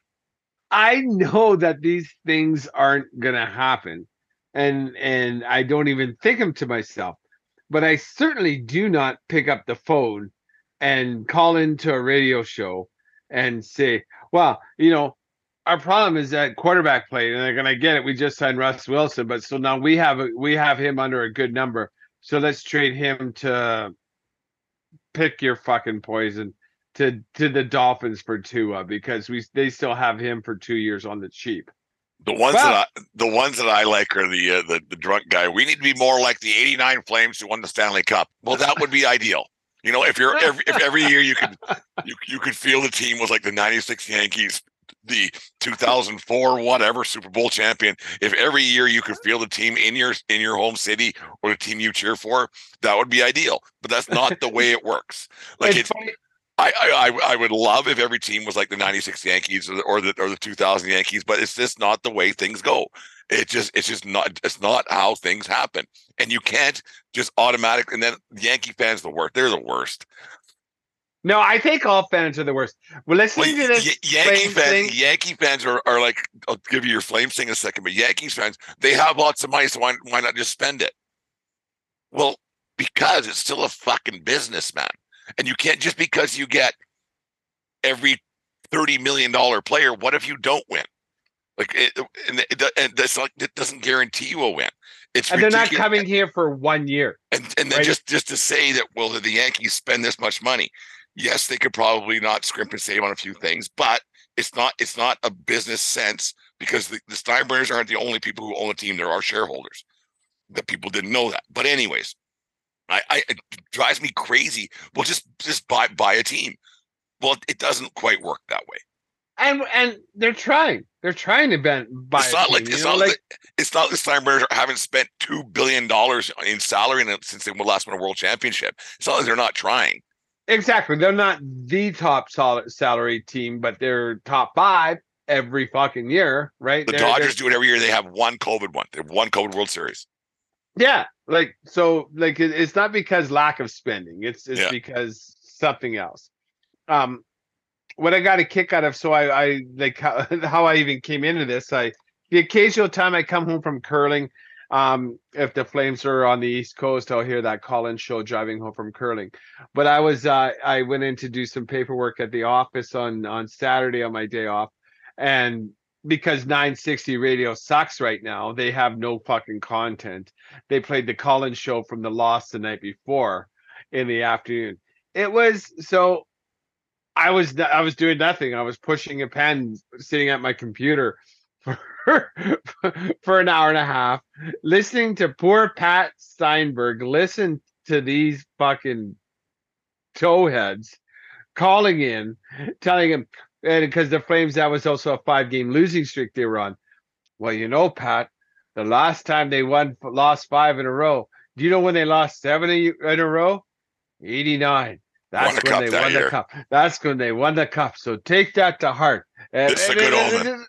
I know that these things aren't gonna happen, and and I don't even think them to myself. But I certainly do not pick up the phone and call into a radio show and say, "Well, you know, our problem is that quarterback play, and they're gonna get it. We just signed Russ Wilson, but so now we have a, we have him under a good number, so let's trade him to pick your fucking poison." To, to the Dolphins for Tua because we they still have him for two years on the cheap. The ones Well- that I, the ones that I like are the, uh, the the drunk guy. We need to be more like the '89 Flames who won the Stanley Cup. Well, that would be ideal. You know, if you're every, if every year you could you you could feel the team was like the '96 Yankees, the 2004 whatever Super Bowl champion. If every year you could feel the team in your in your home city or the team you cheer for, that would be ideal. But that's not the way it works. Like It's it's funny- I, I I- would love if every team was like the '96 Yankees or the, or the or the 2000 Yankees, but it's just not the way things go. It just it's just not it's not how things happen, and you can't just automatic. And then Yankee fans the worst. They're the worst. No, I think all fans are the worst. Well, listening Well, to this Y- Yankee fans, thing, Yankee fans are, are like, I'll give you your Flames thing in a second, but Yankees fans, they have lots of money, so why, why not just spend it? Well, because it's still a fucking business, man. And you can't just because you get every thirty million dollar player. What if you don't win? Like, it, and, it, and that's like it doesn't guarantee you a win. It's and they're not ridiculous. coming here for one year. And and then Right. just just to say that well, the Yankees spend this much money. Yes, they could probably not scrimp and save on a few things, but it's not it's not a business sense because the, the Steinbrenners aren't the only people who own a team. There are shareholders. That people didn't know that. But anyways, I, I it drives me crazy. Well, just just buy buy a team. Well, it doesn't quite work that way. And and they're trying. They're trying to bend buy. it's a not team, like it's know, not like like it's not the Steinbrenners haven't spent two billion dollars in salary since they last won a world championship. It's not like they're not trying. exactly. They're not the top solid salary team, but they're top five every fucking year, right? The They're- they're- Dodgers do it every year. They have one COVID one. They have one COVID World Series. Yeah, like so, like it- it's not because lack of spending. It's it's Yeah. because something else. Um, what I got a kick out of, so I, I like how, how I even came into this. I the occasional time I come home from curling, um, if the Flames are on the East Coast, I'll hear that call-in show driving home from curling. But I was uh, I went in to do some paperwork at the office on on Saturday on my day off, and because 960 radio sucks right now, they have no fucking content. They played the call-in show from the loss the night before in the afternoon. It was so I was I was doing nothing. I was pushing a pen, sitting at my computer for for an hour and a half, listening to poor Pat Steinberg listen to these fucking towheads calling in, telling him, and because the Flames that was also a five game losing streak they were on. Well, you know, Pat, the last time they won lost five in a row. Do you know when they lost seven in a row? 89. That's when they won the cup. That's when they won the cup. So take that to heart. And, it's a good omen.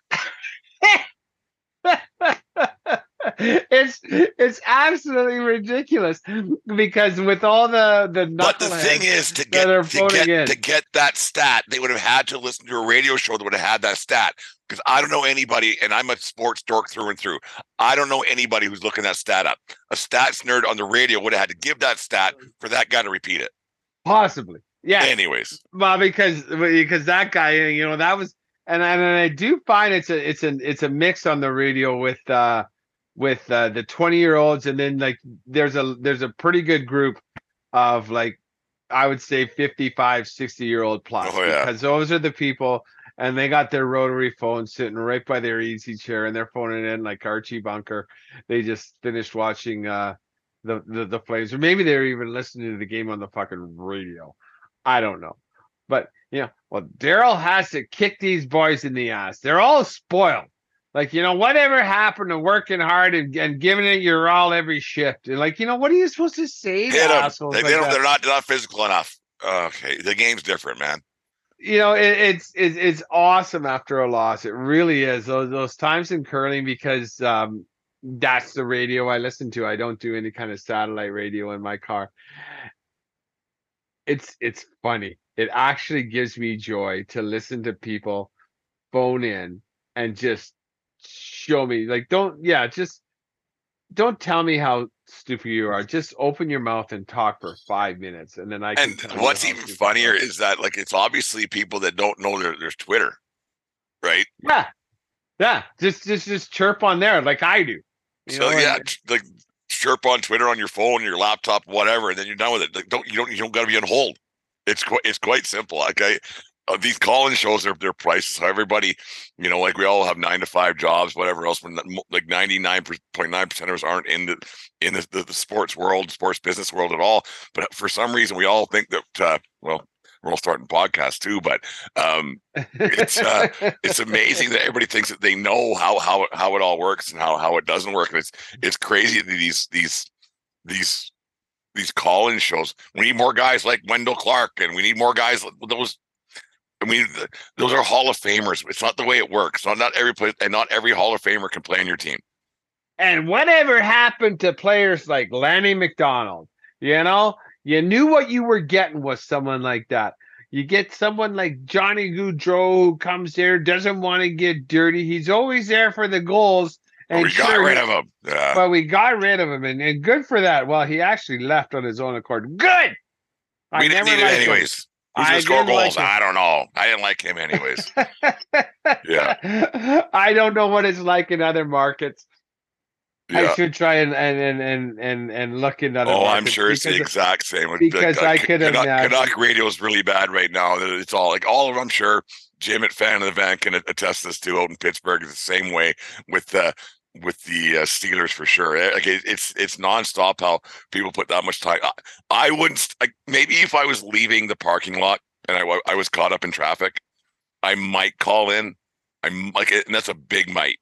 it's it's absolutely ridiculous because with all the the but the thing is to get to get, to get that stat they would have had to listen to a radio show that would have had that stat. Because I don't know anybody and I'm a sports dork through and through. I don't know anybody who's looking that stat up. A stats nerd on the radio would have had to give that stat for that guy to repeat it. Possibly. Yeah. Anyways. Well because because that guy you know that was and and I do find it's a it's an it's a mix on the radio with uh with uh, the 20 year olds and then like there's a there's a pretty good group of like I would say 55 60 year old plus oh, yeah. because those are the people and they got their rotary phone sitting right by their easy chair and they're phoning in like Archie Bunker they just finished watching uh the the, the Flames or maybe they're even listening to the game on the fucking radio I don't know but you know, well, Daryl has to kick these boys in the ass. They're all spoiled. Like, you know, whatever happened to working hard and, and giving it your all every shift? And like, you know, what are you supposed to say? They, like they don't, they're not they're not physical enough. Okay, the game's different, man. You know, it, it's it's it's awesome after a loss. It really is. Those those times in curling because um that's the radio I listen to. I don't do any kind of satellite radio in my car. It's it's funny it actually gives me joy to listen to people phone in and just show me like don't yeah just don't tell me how stupid you are. Just open your mouth and talk for five minutes and then i Can and what's even funnier is that like it's obviously people that don't know there, there's twitter right? Yeah. Yeah. Just just just chirp on there like i do. So know, yeah and, like chirp on twitter on your phone your laptop whatever and then you're done with it. Like don't you don't you don't got to be on hold. It's quite it's quite simple. Like I, these call-in shows are their prices. So everybody, you know, like we all have nine to five jobs, whatever else. When like ninety nine point nine percent of us aren't in the in the, the, the, sports world, sports business world at all. But for some reason, we all think that. Uh, well, we're all starting podcasts too, but um, it's uh, it's amazing that everybody thinks that they know how how how it all works and how how it doesn't work. And it's it's crazy these these these these call-in shows. We need more guys like Wendel Clark, and we need more guys those. I mean, those are Hall of Famers. It's not the way it works. Not not every place, and not every Hall of Famer can play on your team. And whatever happened to players like Lanny McDonald? You know, you knew what you were getting with someone like that. You get someone like Johnny Gaudreau who comes there, doesn't want to get dirty. He's always there for the goals, and we sure, got rid of him. Yeah. But we got rid of him, and, and good for that. Well, he actually left on his own accord. Good. I we didn't need it anyways. Him. Who's gonna score goals? Like I don't know. I didn't like him anyways. yeah. I don't know what it's like in other markets. Yeah. I should try and and and and and look in other. Oh, I'm sure it's the exact same. Because I could have. Canuck radio is really bad right now. It's all like all of. I'm sure Jim at fan of the van can attest this too. Out in Pittsburgh, it's the same way with the with the uh, Steelers for sure. Eh, like it, it's it's nonstop how people put that much time. I, I wouldn't like maybe if I was leaving the parking lot and I I was caught up in traffic, I might call in. I'm like, and that's a big might.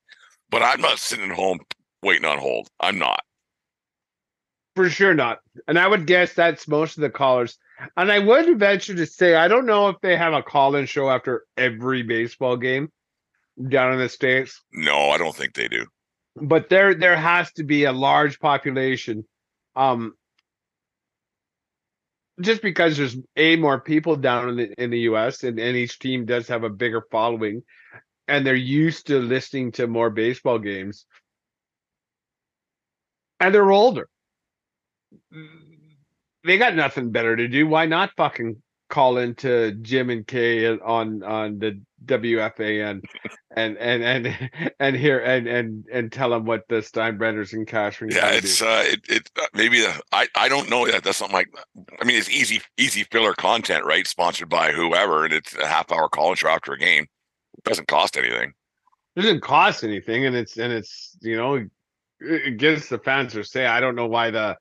But I'm not sitting at home waiting on hold. I'm not. For sure not. And I would guess that's most of the callers. And I would venture to say I don't know if they have a call-in show after every baseball game down in the states. No, I don't think they do but there there has to be a large population um just because there's a more people down in the in the US and, and each team does have a bigger following and they're used to listening to more baseball games and they're older. They got nothing better to do. Why not fucking call into Jim and Kay on on the WFAN and and and and hear and and and tell them what the Steinbrenners and Cashman. Yeah, it's uh, it, it uh, maybe uh, I I don't know that that's something like I mean it's easy easy filler content right sponsored by whoever and it's a half hour call intro after a game it doesn't cost anything. It doesn't cost anything, and it's and it's you know it gives the fans their say. I don't know why the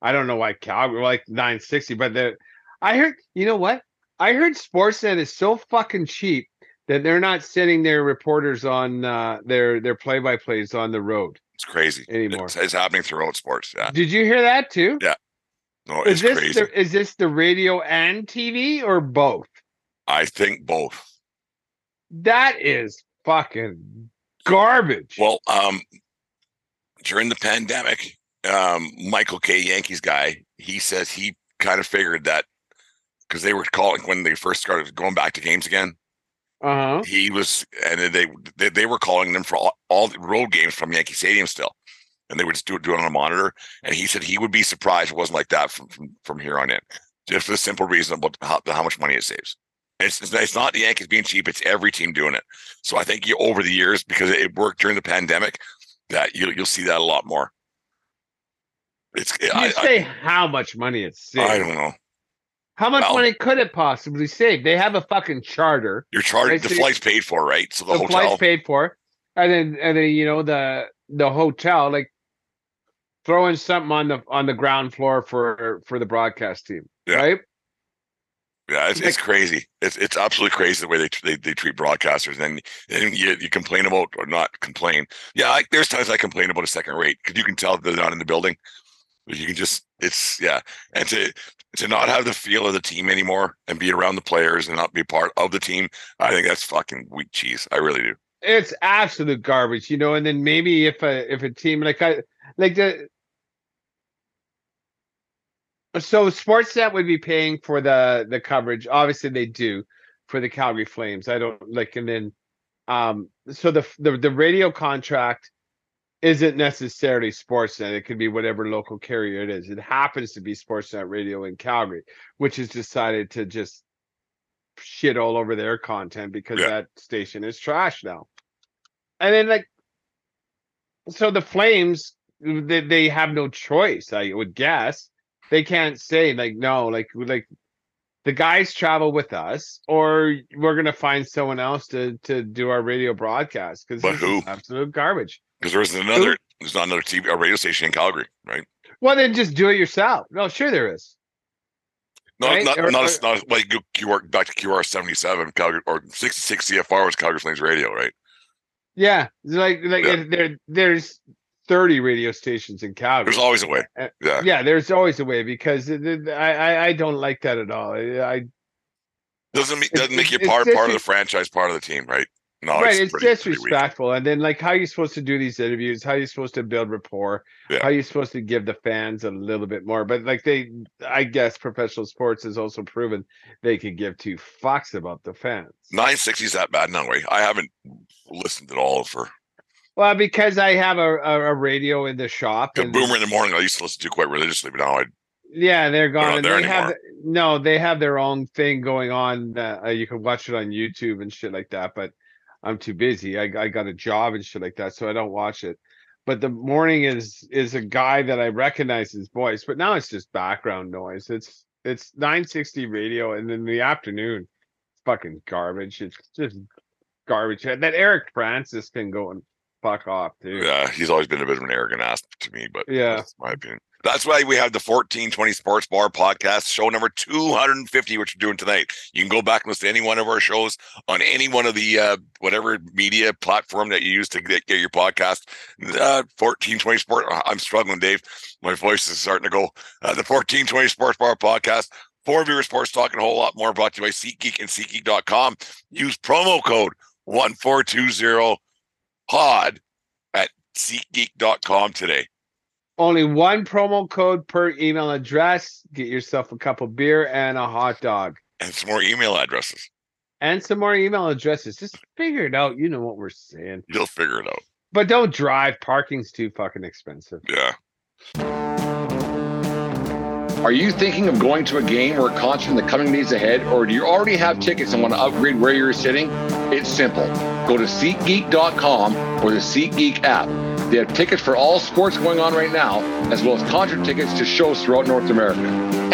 I don't know why Calgary like 960, but the I heard you know what I heard Sportsnet is so fucking cheap that they're not sending their reporters on uh, their their play by plays on the road. It's crazy anymore. It's, it's, happening throughout sports. Yeah. Did you hear that too? Yeah. No, is it's this crazy. The, is this the radio and TV or both? I think both. That is fucking garbage. Well, um, during the pandemic, um, Michael Kay Yankees guy, he says he kind of figured that because they were calling when they first started going back to games again. Uh-huh. He was, and they they, they were calling them for all, all the road games from Yankee Stadium still, and they would just do it, do it on a monitor. And he said he would be surprised it wasn't like that from from, from here on in, just for the simple reason about how, how much money it saves. It's, it's not the Yankees being cheap; it's every team doing it. So I think you over the years because it worked during the pandemic, that you'll you'll see that a lot more. It's you I, say I, how much money it saved. I don't know. How much Well- money could it possibly save? They have a fucking charter. Your charter, Right, the so flight's paid for, right? So the, The, hotel. flight's paid for, and then and then you know the the hotel like throwing something on the on the ground floor for for the broadcast team, Yeah. right? Yeah, it's, it's crazy. It's it's absolutely crazy the way they they, they treat broadcasters. And then you, you complain about or not complain. Yeah, like there's times I complain about a second rate because you can tell they're not in the building. You can just it's yeah, and to to not have the feel of the team anymore and be around the players and not be part of the team. I think that's fucking weak cheese. I really do. It's absolute garbage, you know. And then maybe if a if a team like I like the so Sportsnet would be paying for the the coverage. Obviously, they do for the Calgary Flames. I don't like, and then um, so the the the radio contract isn't necessarily Sportsnet. It could be whatever local carrier it is. It happens to be Sportsnet Radio in Calgary, which has decided to just shit all over their content because Yeah. that station is trash now. And then like so the Flames they, they have no choice, I would guess. They can't say like no, like like the guys travel with us or we're gonna find someone else to to do our radio broadcast because absolute garbage. Because there isn't another there's not another TV or radio station in Calgary, right? Well then just do it yourself. No, sure there is. No, Right? not Or- not, or- not like you- QR back to QR seventy seven Calgary or sixty six CFR was Calgary Flames Radio, right? Yeah. Like like Yeah. there there's 30 radio stations in Calgary. There's always a way. Uh, Yeah. yeah, there's always a way because it- it- I, I I don't like that at all. I, Doesn't make doesn't make you part part of the franchise, part of the team, right? No, right, it's, pretty- pretty disrespectful. And then like how are you supposed to do these interviews? How are you supposed to build rapport? Yeah. How are you supposed to give the fans a little bit more? But like they, I guess professional sports has also proven they could give two fucks about the fans. Nine sixty is that bad now, way. I haven't listened at all for Well, because I have a, a, a radio in the shop. the Boomer in the morning. I used to listen to quite religiously, but now I Yeah, they're gone. not and they have no, they have their own thing going on. Uh, uh, you can watch it on YouTube and shit like that. But I'm too busy. I, I got a job and shit like that, so I don't watch it. But the morning is is a guy that I recognize his voice, but now it's just background noise. It's it's 960 radio, and then the afternoon, it's fucking garbage. It's just garbage. That Eric Francis can go and fuck off too. yeah, he's always been a bit of an arrogant ass to me, but Yeah. that's my opinion. That's why we have the 1420 Sports Bar podcast, show number 250, which we're doing tonight. You can go back and listen to any one of our shows on any one of the uh, whatever media platform that you use to get, get your podcast. Uh, 1420 Sport. I'm struggling, Dave. My voice is starting to go. Uh, the 1420 Sports Bar podcast. Four viewer sports talk and a whole lot more brought to you by SeatGeek and SeatGeek.com. Use promo code 1420 pod at SeatGeek.com today. Only one promo code per email address. Get yourself a cup of beer and a hot dog. And some more email addresses. And some more email addresses. Just figure it out. You know what we're saying. You'll figure it out. But don't drive. Parking's too fucking expensive. Yeah. Are you thinking of going to a game or a concert in the coming days ahead, or do you already have tickets and want to upgrade where you're sitting? It's simple. Go to SeatGeek.com or the SeatGeek app. They have tickets for all sports going on right now, as well as concert tickets to shows throughout North America.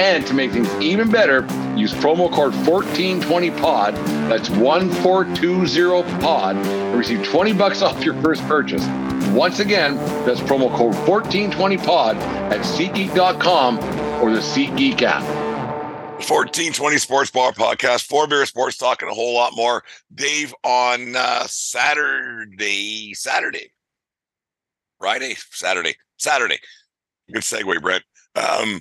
And to make things even better, use promo code 1420POD, that's 1420POD, and receive 20 bucks off your first purchase. Once again, that's promo code 1420POD at SeatGeek.com or the SeatGeek app. 1420 Sports Bar Podcast, Four Beer Sports Talk, and a whole lot more. Dave on uh, Saturday, Saturday, Friday, Saturday, Saturday. Good segue, Brent. Um,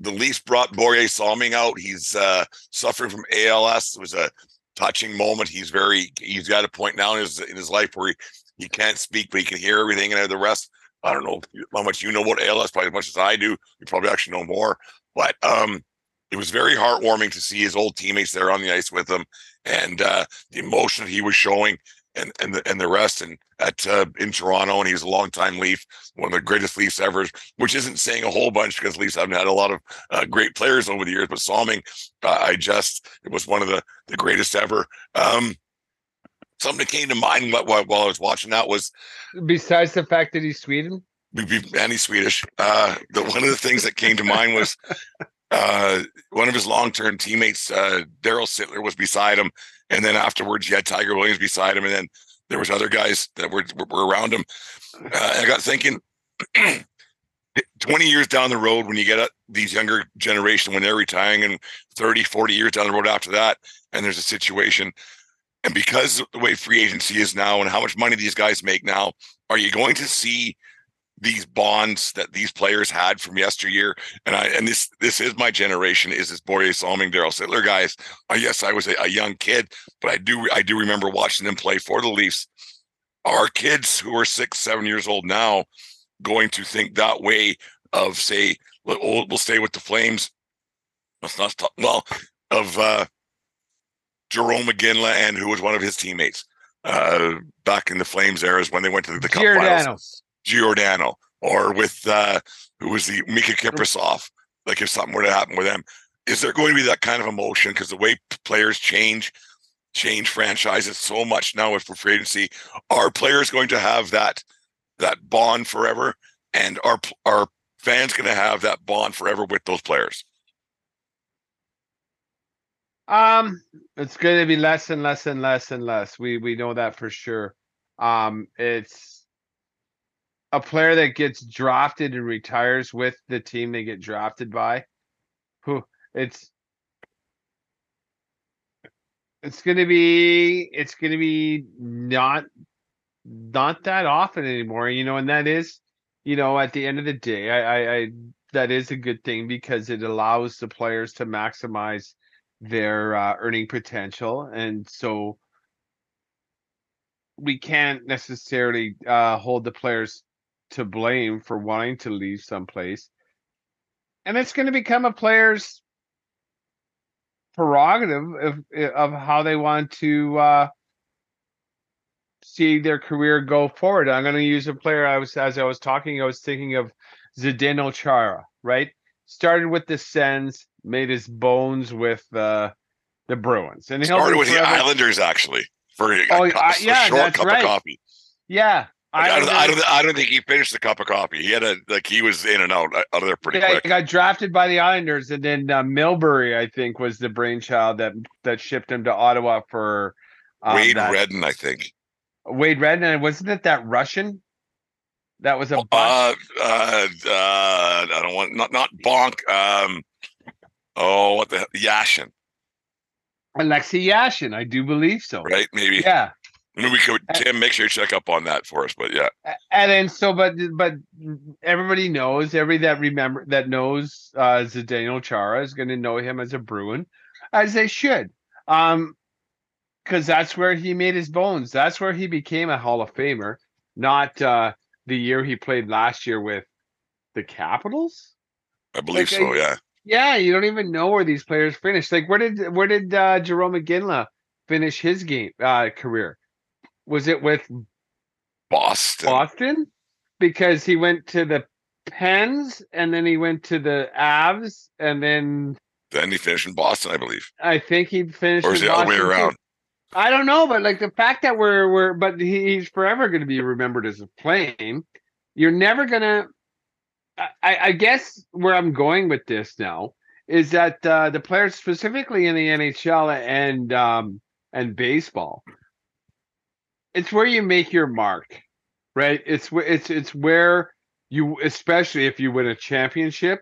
the Leafs brought Borje Salming out. He's uh, suffering from ALS. It was a touching moment. He's very, he's got a point now in his, in his life where he, he can't speak, but he can hear everything. And the rest, I don't know how much you know about ALS, probably as much as I do. You probably actually know more. But um, it was very heartwarming to see his old teammates there on the ice with him and uh, the emotion he was showing and and the and the rest and at uh, in Toronto and he was a longtime Leaf, one of the greatest Leafs ever, which isn't saying a whole bunch because Leafs haven't had a lot of uh, great players over the years, but Salming, uh, I just it was one of the the greatest ever. Um, something that came to mind while, while I was watching that was Besides the fact that he's Sweden, and he's Swedish. Uh, the one of the things that came to mind was uh, one of his long-term teammates, uh, Daryl Sittler, was beside him, and then afterwards, you had Tiger Williams beside him, and then there was other guys that were were around him. Uh, I got thinking. 20 years down the road when you get uh, these younger generation when they're retiring and 30 40 years down the road after that and there's a situation and because the way free agency is now and how much money these guys make now are you going to see these bonds that these players had from yesteryear. And I and this this is my generation. Is this Borje Salming, Daryl Sittler guys? Uh, yes, I was a, a, young kid, but I do I do remember watching them play for the Leafs. Our kids who are six, seven years old now going to think that way of say we'll, we'll stay with the Flames. Let's not talk well of uh, Jarome Iginla and who was one of his teammates uh, back in the Flames eras when they went to the, the Cup finals. Giordano or with uh who was the Miikka Kiprusoff. Like if something were to happen with them, is there going to be that kind of emotion? Because the way players change, change franchises so much now with free agency, are players going to have that that bond forever? And are are fans going to have that bond forever with those players? Um, it's going to be less and less and less and less. We we know that for sure. Um, it's a player that gets drafted and retires with the team they get drafted by. Who it's it's gonna be it's gonna be not not that often anymore, you know, and that is, you know, at the end of the day, I, I, I that is a good thing because it allows the players to maximize their uh, earning potential, and so we can't necessarily uh, hold the players to blame for wanting to leave someplace. And it's going to become a player's prerogative of of how they want to uh, see their career go forward. I'm going to use a player. I was as I was talking, I was thinking of Zdeno Chara. Right, started with the Sens, made his bones with uh, the Bruins, and he started with the Islanders actually for a, oh, a, uh, yeah, short cup right. of coffee. Yeah, like, I, don't, I don't. I don't think he finished the cup of coffee. He had a like he was in and out out of there pretty yeah, quick. He got drafted by the Islanders, and then uh, Milbury, I think, was the brainchild that that shipped him to Ottawa for um, Wade that, Redden, I think. Wade Redden, and wasn't it that Russian? That was a uh, uh, uh, I don't want not not Bonk. Um, oh, what the Yashin? Alexei Yashin, I do believe so. Right? Maybe. Yeah. Maybe we could Tim make sure you check up on that for us. But yeah. And then so, but but everybody knows every that remember that knows uh Zdeno Chara is going to know him as a Bruin, as they should. Um, because that's where he made his bones. That's where he became a Hall of Famer. Not uh the year he played last year with the Capitals. I believe Like, so. I- Yeah, Yeah, you don't even know where these players finished. Like, where did where did uh, Jarome Iginla finish his game uh, career? Was it with Boston. Boston? Because he went to the Pens and then he went to the Avs and then Then he finished in Boston, I believe, I think he finished. or is the other way Boston, too. around? I don't know, but like the fact that we're we're but he, he's forever going to be remembered as a plane. You're never gonna. I, I guess where I'm going with this now is that uh, the players specifically in the NHL and um, and baseball, it's where you make your mark, right? It's it's it's where you, especially if you win a championship,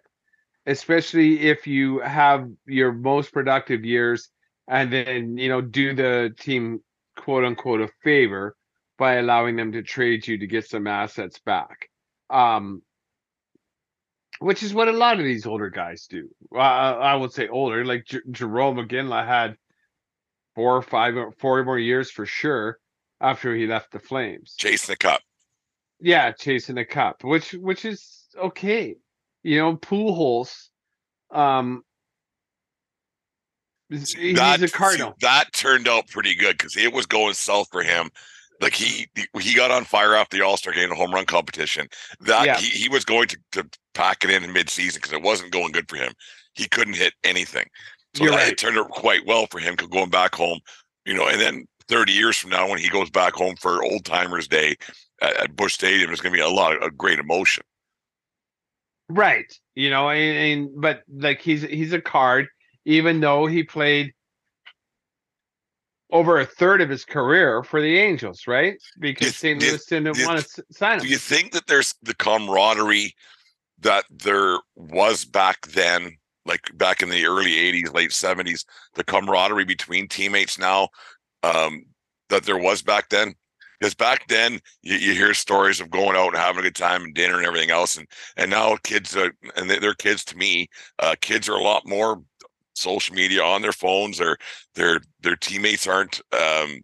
especially if you have your most productive years and then you know do the team quote unquote a favor by allowing them to trade you to get some assets back. Um which is what a lot of these older guys do. Uh, i would say older like J- Jarome Iginla had four or five four more years for sure after he left the flames Chasing the cup. yeah chasing the cup which which is okay you know Pujols um he's he's that, a cardinal see, that turned out pretty good because it was going south for him. Like he he got on fire after the All Star game, the home run competition. That Yeah. he, he was going to, to pack it in in mid season because it wasn't going good for him. He couldn't hit anything. So You're that, right. it turned out quite well for him going back home, you know, and then 30 years from now when he goes back home for old timers day at, at Busch Stadium, there's gonna be a lot of, of great emotion. Right. You know, and, and but like he's he's a card, even though he played over a third of his career for the Angels, right? Because St. Louis didn't yes. want to sign him. Do you think that there's the camaraderie that there was back then, like back in the early 80s, late 70s, the camaraderie between teammates now um, that there was back then? Because back then you, you hear stories of going out and having a good time and dinner and everything else, and and now kids are, and they- they're kids to me. Uh, kids are a lot more social media on their phones. Their their their teammates aren't um,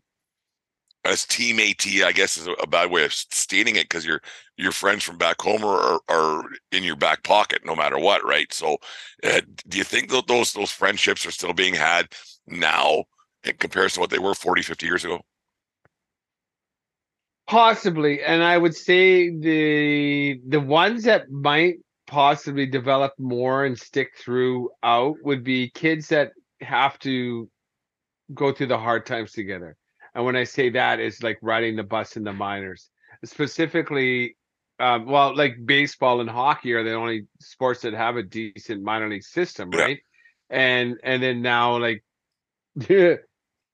as teammatey, I guess is a, bad way of stating it because your your friends from back home are, are, are in your back pocket no matter what, right? So, uh, do you think that those those friendships are still being had now in comparison to what they were 40, 50 years ago? Possibly, and I would say the the ones that might possibly develop more and stick throughout would be kids that have to go through the hard times together. And when I say that, it's like riding the bus in the minors, specifically. Um, well, like baseball and hockey are the only sports that have a decent minor league system, Yeah. right? And and then now, like,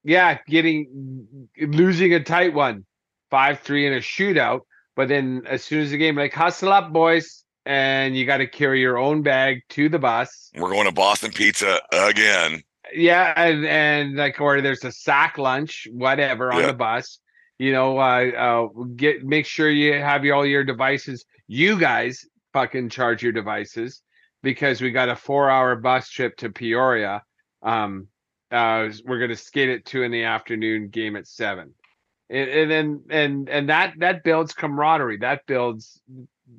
yeah, getting losing a tight one, five three in a shootout. But then as soon as the game, like hustle up, boys, and you got to carry your own bag to the bus. We're going to Boston Pizza again. Yeah, and and like or there's a sack lunch, whatever, on Yeah. the bus. You know, uh, uh, get make sure you have your, all your devices. You guys fucking charge your devices because we got a four-hour bus trip to Peoria. Um, uh, we're gonna skate at two in the afternoon, game at seven, and, and then and and that that builds camaraderie. That builds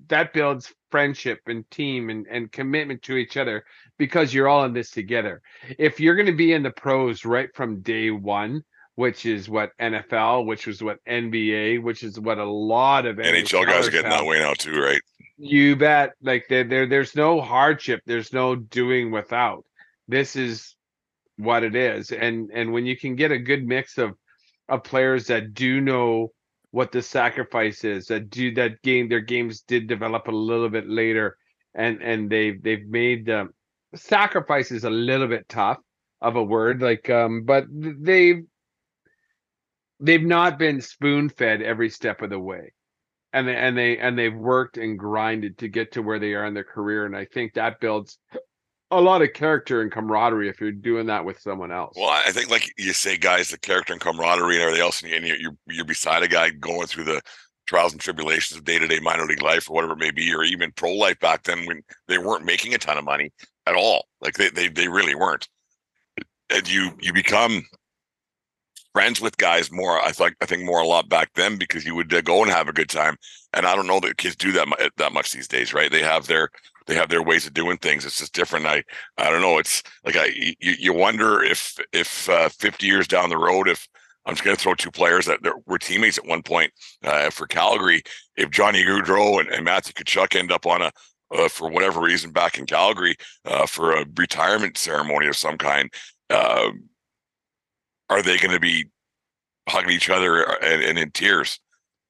that builds friendship and team and, and commitment to each other because you're all in this together if you're going to be in the pros right from day one, which is what NFL, which is what NBA, which is what a lot of NHL guys are getting have, that way now too, right? You bet. Like there, there, there's no hardship. There's no doing without. This is what it is, and and when you can get a good mix of of players that do know what the sacrifice is, that do that game, their games did develop a little bit later, and and they've they've made the sacrifice is a little bit tough of a word, like um, but they've they've not been spoon fed every step of the way and they and they and they've worked and grinded to get to where they are in their career and i think that builds a lot of character and camaraderie if you're doing that with someone else Well, I think like you say, guys, the character and camaraderie and everything else, and you're you're, you're beside a guy going through the trials and tribulations of day to day minor league life or whatever it may be, or even pro life back then when they weren't making a ton of money at all. Like they they, they really weren't. And you you become friends with guys more. I think I think more a lot back then because you would uh, go and have a good time. And I don't know that kids do that mu- that much these days, right? They have their they have their ways of doing things. It's just different. I I don't know. It's like I you, you wonder if if uh, 50 years down the road, if I'm just going to throw two players that were teammates at one point uh, for Calgary. If Johnny Gaudreau and, and Matthew Tkachuk end up on a uh, for whatever reason back in Calgary uh, for a retirement ceremony of some kind, uh, are they going to be hugging each other uh, and, and in tears?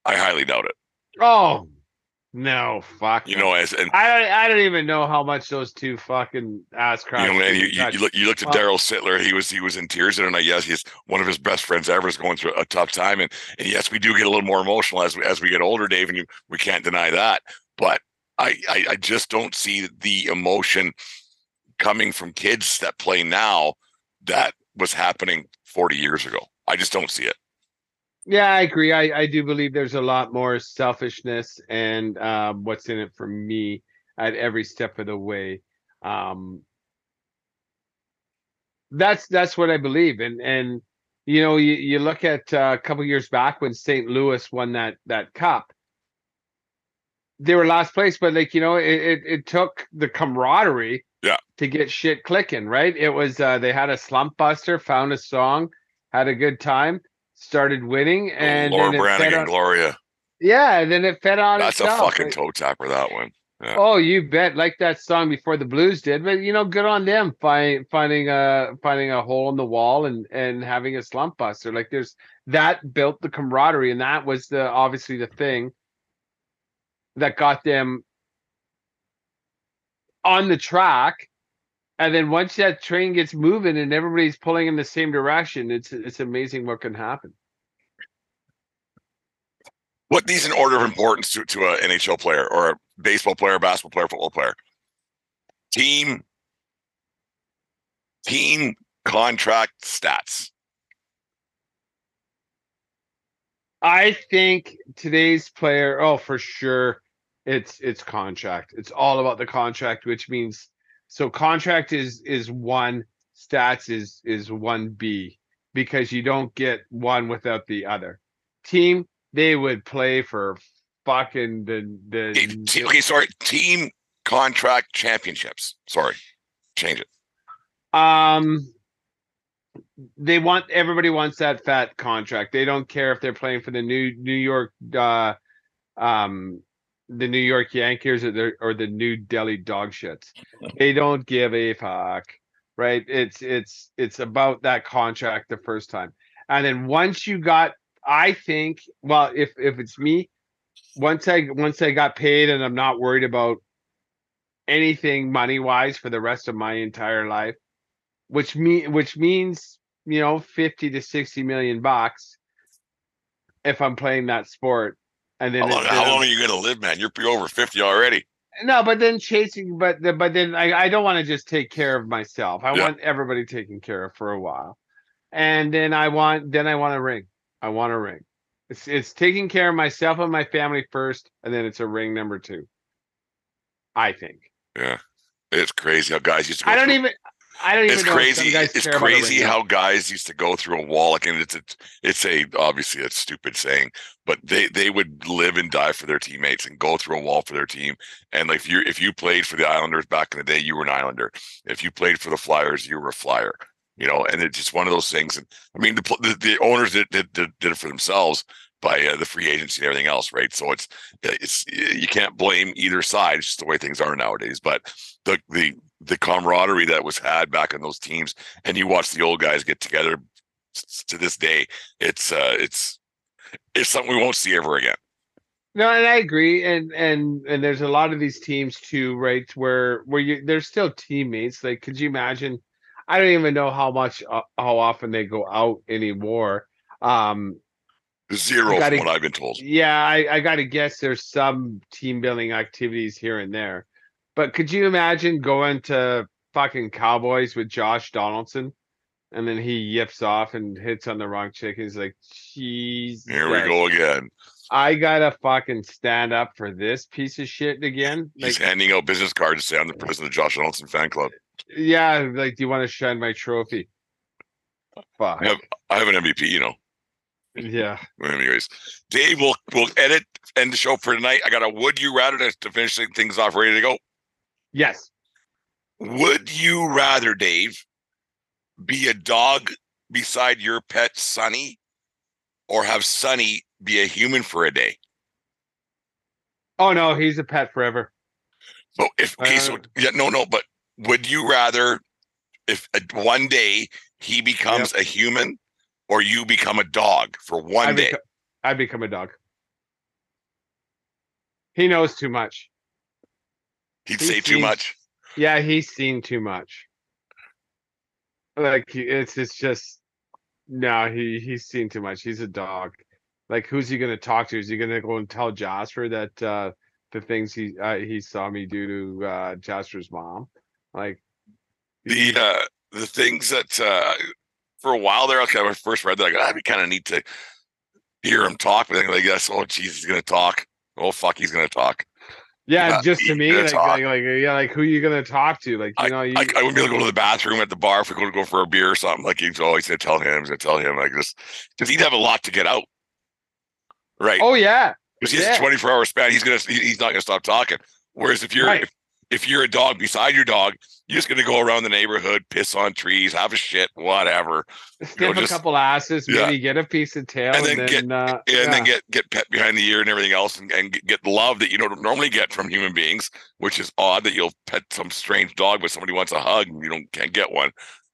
I highly doubt it. Oh no, fuck. You no. know, as and I don't, I don't even know how much those two fucking ass you know, and you, you, you look you looked at Daryl Sittler. He was he was in tears other night. Yes, he's one of his best friends ever is going through a tough time, and and yes, we do get a little more emotional as we as we get older, Dave, and you, we can't deny that. But I, I I just don't see the emotion coming from kids that play now that was happening 40 years ago. I just don't see it. Yeah, I agree. I, I do believe there's a lot more selfishness and um, what's in it for me at every step of the way. Um, that's that's what I believe, and and you know you, you look at uh, a couple years back when St. Louis won that that cup, they were last place, but like you know it it, it took the camaraderie Yeah. to get shit clicking, right? It was uh, they had a slump buster, found a song, had a good time, started winning, and Laura then it fed Branigan, on- Gloria. yeah, and then it fed on That's a fucking toe tapper, that one. Yeah. Oh, you bet. Like that song before the Blues did, but you know, good on them find, finding a finding a hole in the wall and and having a slump buster. Like there's that built the camaraderie, and that was the obviously the thing that got them on the track. And then once that train gets moving and everybody's pulling in the same direction, it's it's amazing what can happen. What these in order of importance to, to a NHL player or a baseball player, basketball player, football player? Team, team contract stats. I think today's player, oh, for sure, it's it's contract. It's all about the contract, which means so contract is is one, stats is is one B because you don't get one without the other. Team, they would play for fucking the the okay, sorry, team contract championships. Sorry, change it. Um, they want everybody wants that fat contract. They don't care if they're playing for the new New York, uh, um, the New York Yankees or the or the New Delhi Dog Shits. They don't give a fuck, right? It's it's it's about that contract the first time, and then once you got, I think, well, if if it's me, once I once I got paid and I'm not worried about anything money wise for the rest of my entire life which mean which means you know 50 to 60 million bucks if i'm playing that sport and then How long, how long are you going to live, man? You're over 50 already. no but then chasing but but then i, I don't want to just take care of myself i Yeah. want everybody taken care of for a while and then i want then i want a ring i want a ring it's it's taking care of myself and my family first and then it's a ring number two i think Yeah. It's crazy how guys used to i don't through- even i don't even it's know crazy. It's care about a crazy how guys used to go through a wall. Like, and it's a, it's a obviously a stupid saying, but they they would live and die for their teammates and go through a wall for their team. And like, if you if you played for the Islanders back in the day, you were an Islander. If you played for the Flyers, you were a Flyer. You know, and it's just one of those things. And I mean, the the, the owners did did did it for themselves by uh, the free agency and everything else, right? So it's it's you can't blame either side. It's just the way things are nowadays. But the the the camaraderie that was had back in those teams, and you watch the old guys get together to this day. It's uh, it's it's something we won't see ever again. No, and I agree, and and and there's a lot of these teams too, right? Where where you they're still teammates. Like, could you imagine? I don't even know how much uh, how often they go out anymore. Um, Zero gotta- from what I've been told. yeah, I I got to guess there's some team building activities here and there, but could you imagine going to fucking Cowboys with Josh Donaldson, and then he yips off and hits on the wrong chick? He's like, "Jeez, Here we go again. I gotta fucking stand up for this piece of shit again." He's handing out business cards to say I'm the president of Josh Donaldson fan club. Yeah, like, do you want to shine my trophy? fuck. I have I have an MVP, you know. Yeah. Anyways, Dave we'll we'll edit end the show for tonight. I got a would you rather to, to finish things off, ready to go. Yes. Would you rather, Dave, be a dog beside your pet Sunny, or have Sunny be a human for a day? Oh no, he's a pet forever. So if okay, so Uh, yeah, no, no, but would you rather if uh, one day he becomes a human or you become a dog for one I day? beco- I become a dog. He knows too much. He'd he say too much. Yeah, he's seen too much. Like it's it's just no, he he's seen too much. He's a dog. Like who's he gonna talk to? Is he gonna go and tell Jasper that uh the things he uh, he saw me do to uh Jasper's mom? Like The uh the things that uh for a while there, okay, when I first read that, like, ah, I'd be kind of neat to hear him talk, but then like, yes, oh, jeez, he's gonna talk. Oh, fuck, he's gonna talk. yeah, just to me, like, like like yeah, like who are you gonna talk to? Like you know, you, I, I wouldn't be able to go to the bathroom at the bar if we go to go for a beer or something. Like he's always gonna tell him, he's gonna tell him, like this, because he'd have a lot to get out, right? oh yeah, Because he has Yeah. a 24 hour span. He's gonna he- he's not gonna stop talking. Whereas if you're Right. if, if you're a dog beside your dog, you're just gonna go around the neighborhood, piss on trees, have a shit, whatever, sniff just- a couple asses, yeah. maybe get a piece of tail, And and then then, get- uh, and yeah. then get get pet behind the ear and everything else, and, and get- love that you don't normally get from human beings, which is odd that you'll pet some strange dog, but somebody wants a hug and you don't can't get one.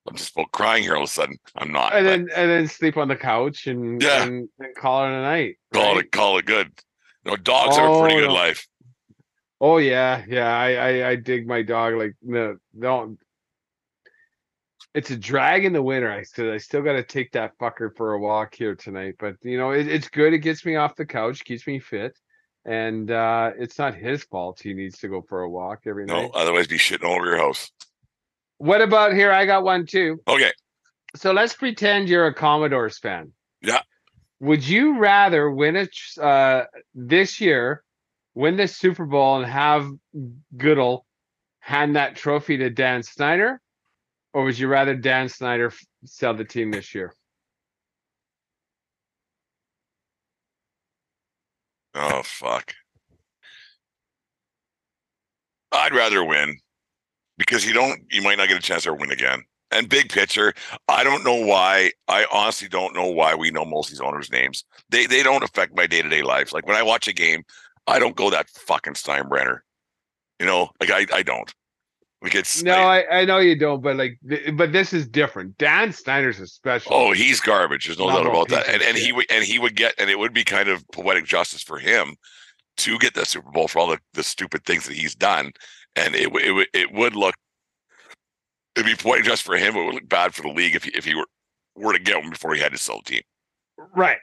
I'm just about crying here all of a sudden. I'm not. and but then and then sleep on the couch and Yeah. and, and call it a night. call right? it call it good. No, dogs have a pretty Oh, good no. life. Oh yeah, yeah. I, I I dig my dog. Like no, don't. It's a drag in the winter. I said I still got to take that fucker for a walk here tonight. But you know, it, it's good. It gets me off the couch, keeps me fit, and uh it's not his fault. He needs to go for a walk every No, night. No, otherwise be shitting all over your house. What about here? I got one too. Okay. So let's pretend you're a Commanders fan. Yeah. Would you rather win a uh, this year, win this Super Bowl, and have Goodell hand that trophy to Dan Snyder, or would you rather Dan Snyder sell the team this year? Oh fuck. I'd rather win because you don't you might not get a chance to win again. And big picture, I don't know why. I honestly don't know why we know most of these owners' names. They they don't affect my day to day life. Like when I watch a game, I don't go that fucking Steinbrenner. You know, like I I don't. Like it's No, I- I, I know you don't, but like, th- but this is different. Dan Snyder's a special. Oh, he's garbage. There's no doubt about that. And and he would and he would get and it would be kind of poetic justice for him to get the Super Bowl for all the, the stupid things that he's done. And it would it would it would look it'd be poetic justice for him. It would look bad for the league if he if he were were to get one before he had to sell the team. right,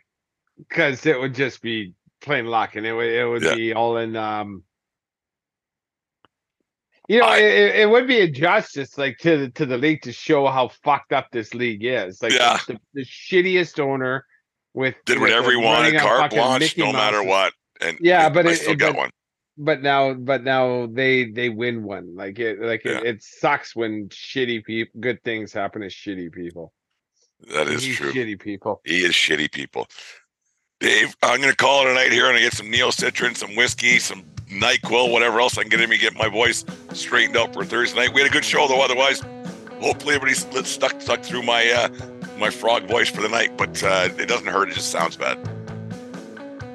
because it would just be plain luck, and it would it would Yeah. be all in. um You know, I- it, it- would be a justice, like to the to the league, to show how fucked up this league is. Like Yeah. the, the shittiest owner with Did with whatever he wanted, carte blanche, no matter what. And Yeah, and but I it- still it- got but- one. But now, but now they they win one. Like it, like Yeah. it, it sucks when shitty people, good things happen to shitty people. That is He's true. Shitty people. He is shitty people. Dave, I'm gonna call it a night here and I get some Neo Citran, some whiskey, some NyQuil, whatever else I can get in me, get my voice straightened out for Thursday night. We had a good show though, otherwise, hopefully everybody's stuck stuck through my uh my frog voice for the night, but uh it doesn't hurt, it just sounds bad.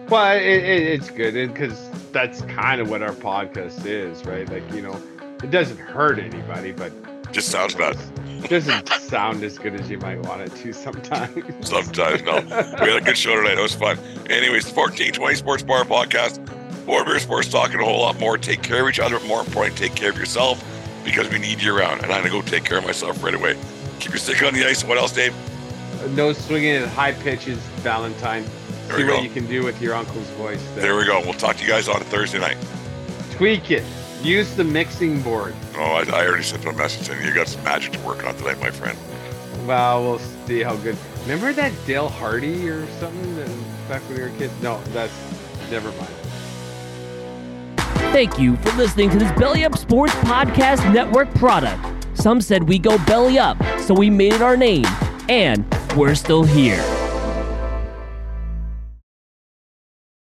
Well, it, it, it's good because that's kind of what our podcast is, right? Like you know, it doesn't hurt anybody, but Just sounds bad. it doesn't sound as good as you might want it to sometimes. Sometimes, no. We had a good show tonight. It was fun. Anyways, the 1420 Sports Bar Podcast. Four beer sports talk, and a whole lot more. Take care of each other, more important, take care of yourself because we need you around. And I'm going to go take care of myself right away. Keep your stick on the ice. What else, Dave? no swinging at high pitches, Valentine. There See what go. you can do with your uncle's voice. There. There we go. We'll talk to you guys on Thursday night. Tweak it. Use the mixing board. Oh, I, I already sent them a message saying you got some magic to work on tonight, my friend. Well, we'll see how good. Remember that Dale Hardy or something that back when we were kids? No, that's never mind. Thank you for listening to this Belly Up Sports Podcast Network product. Some said we go belly up, so we made it our name, And we're still here.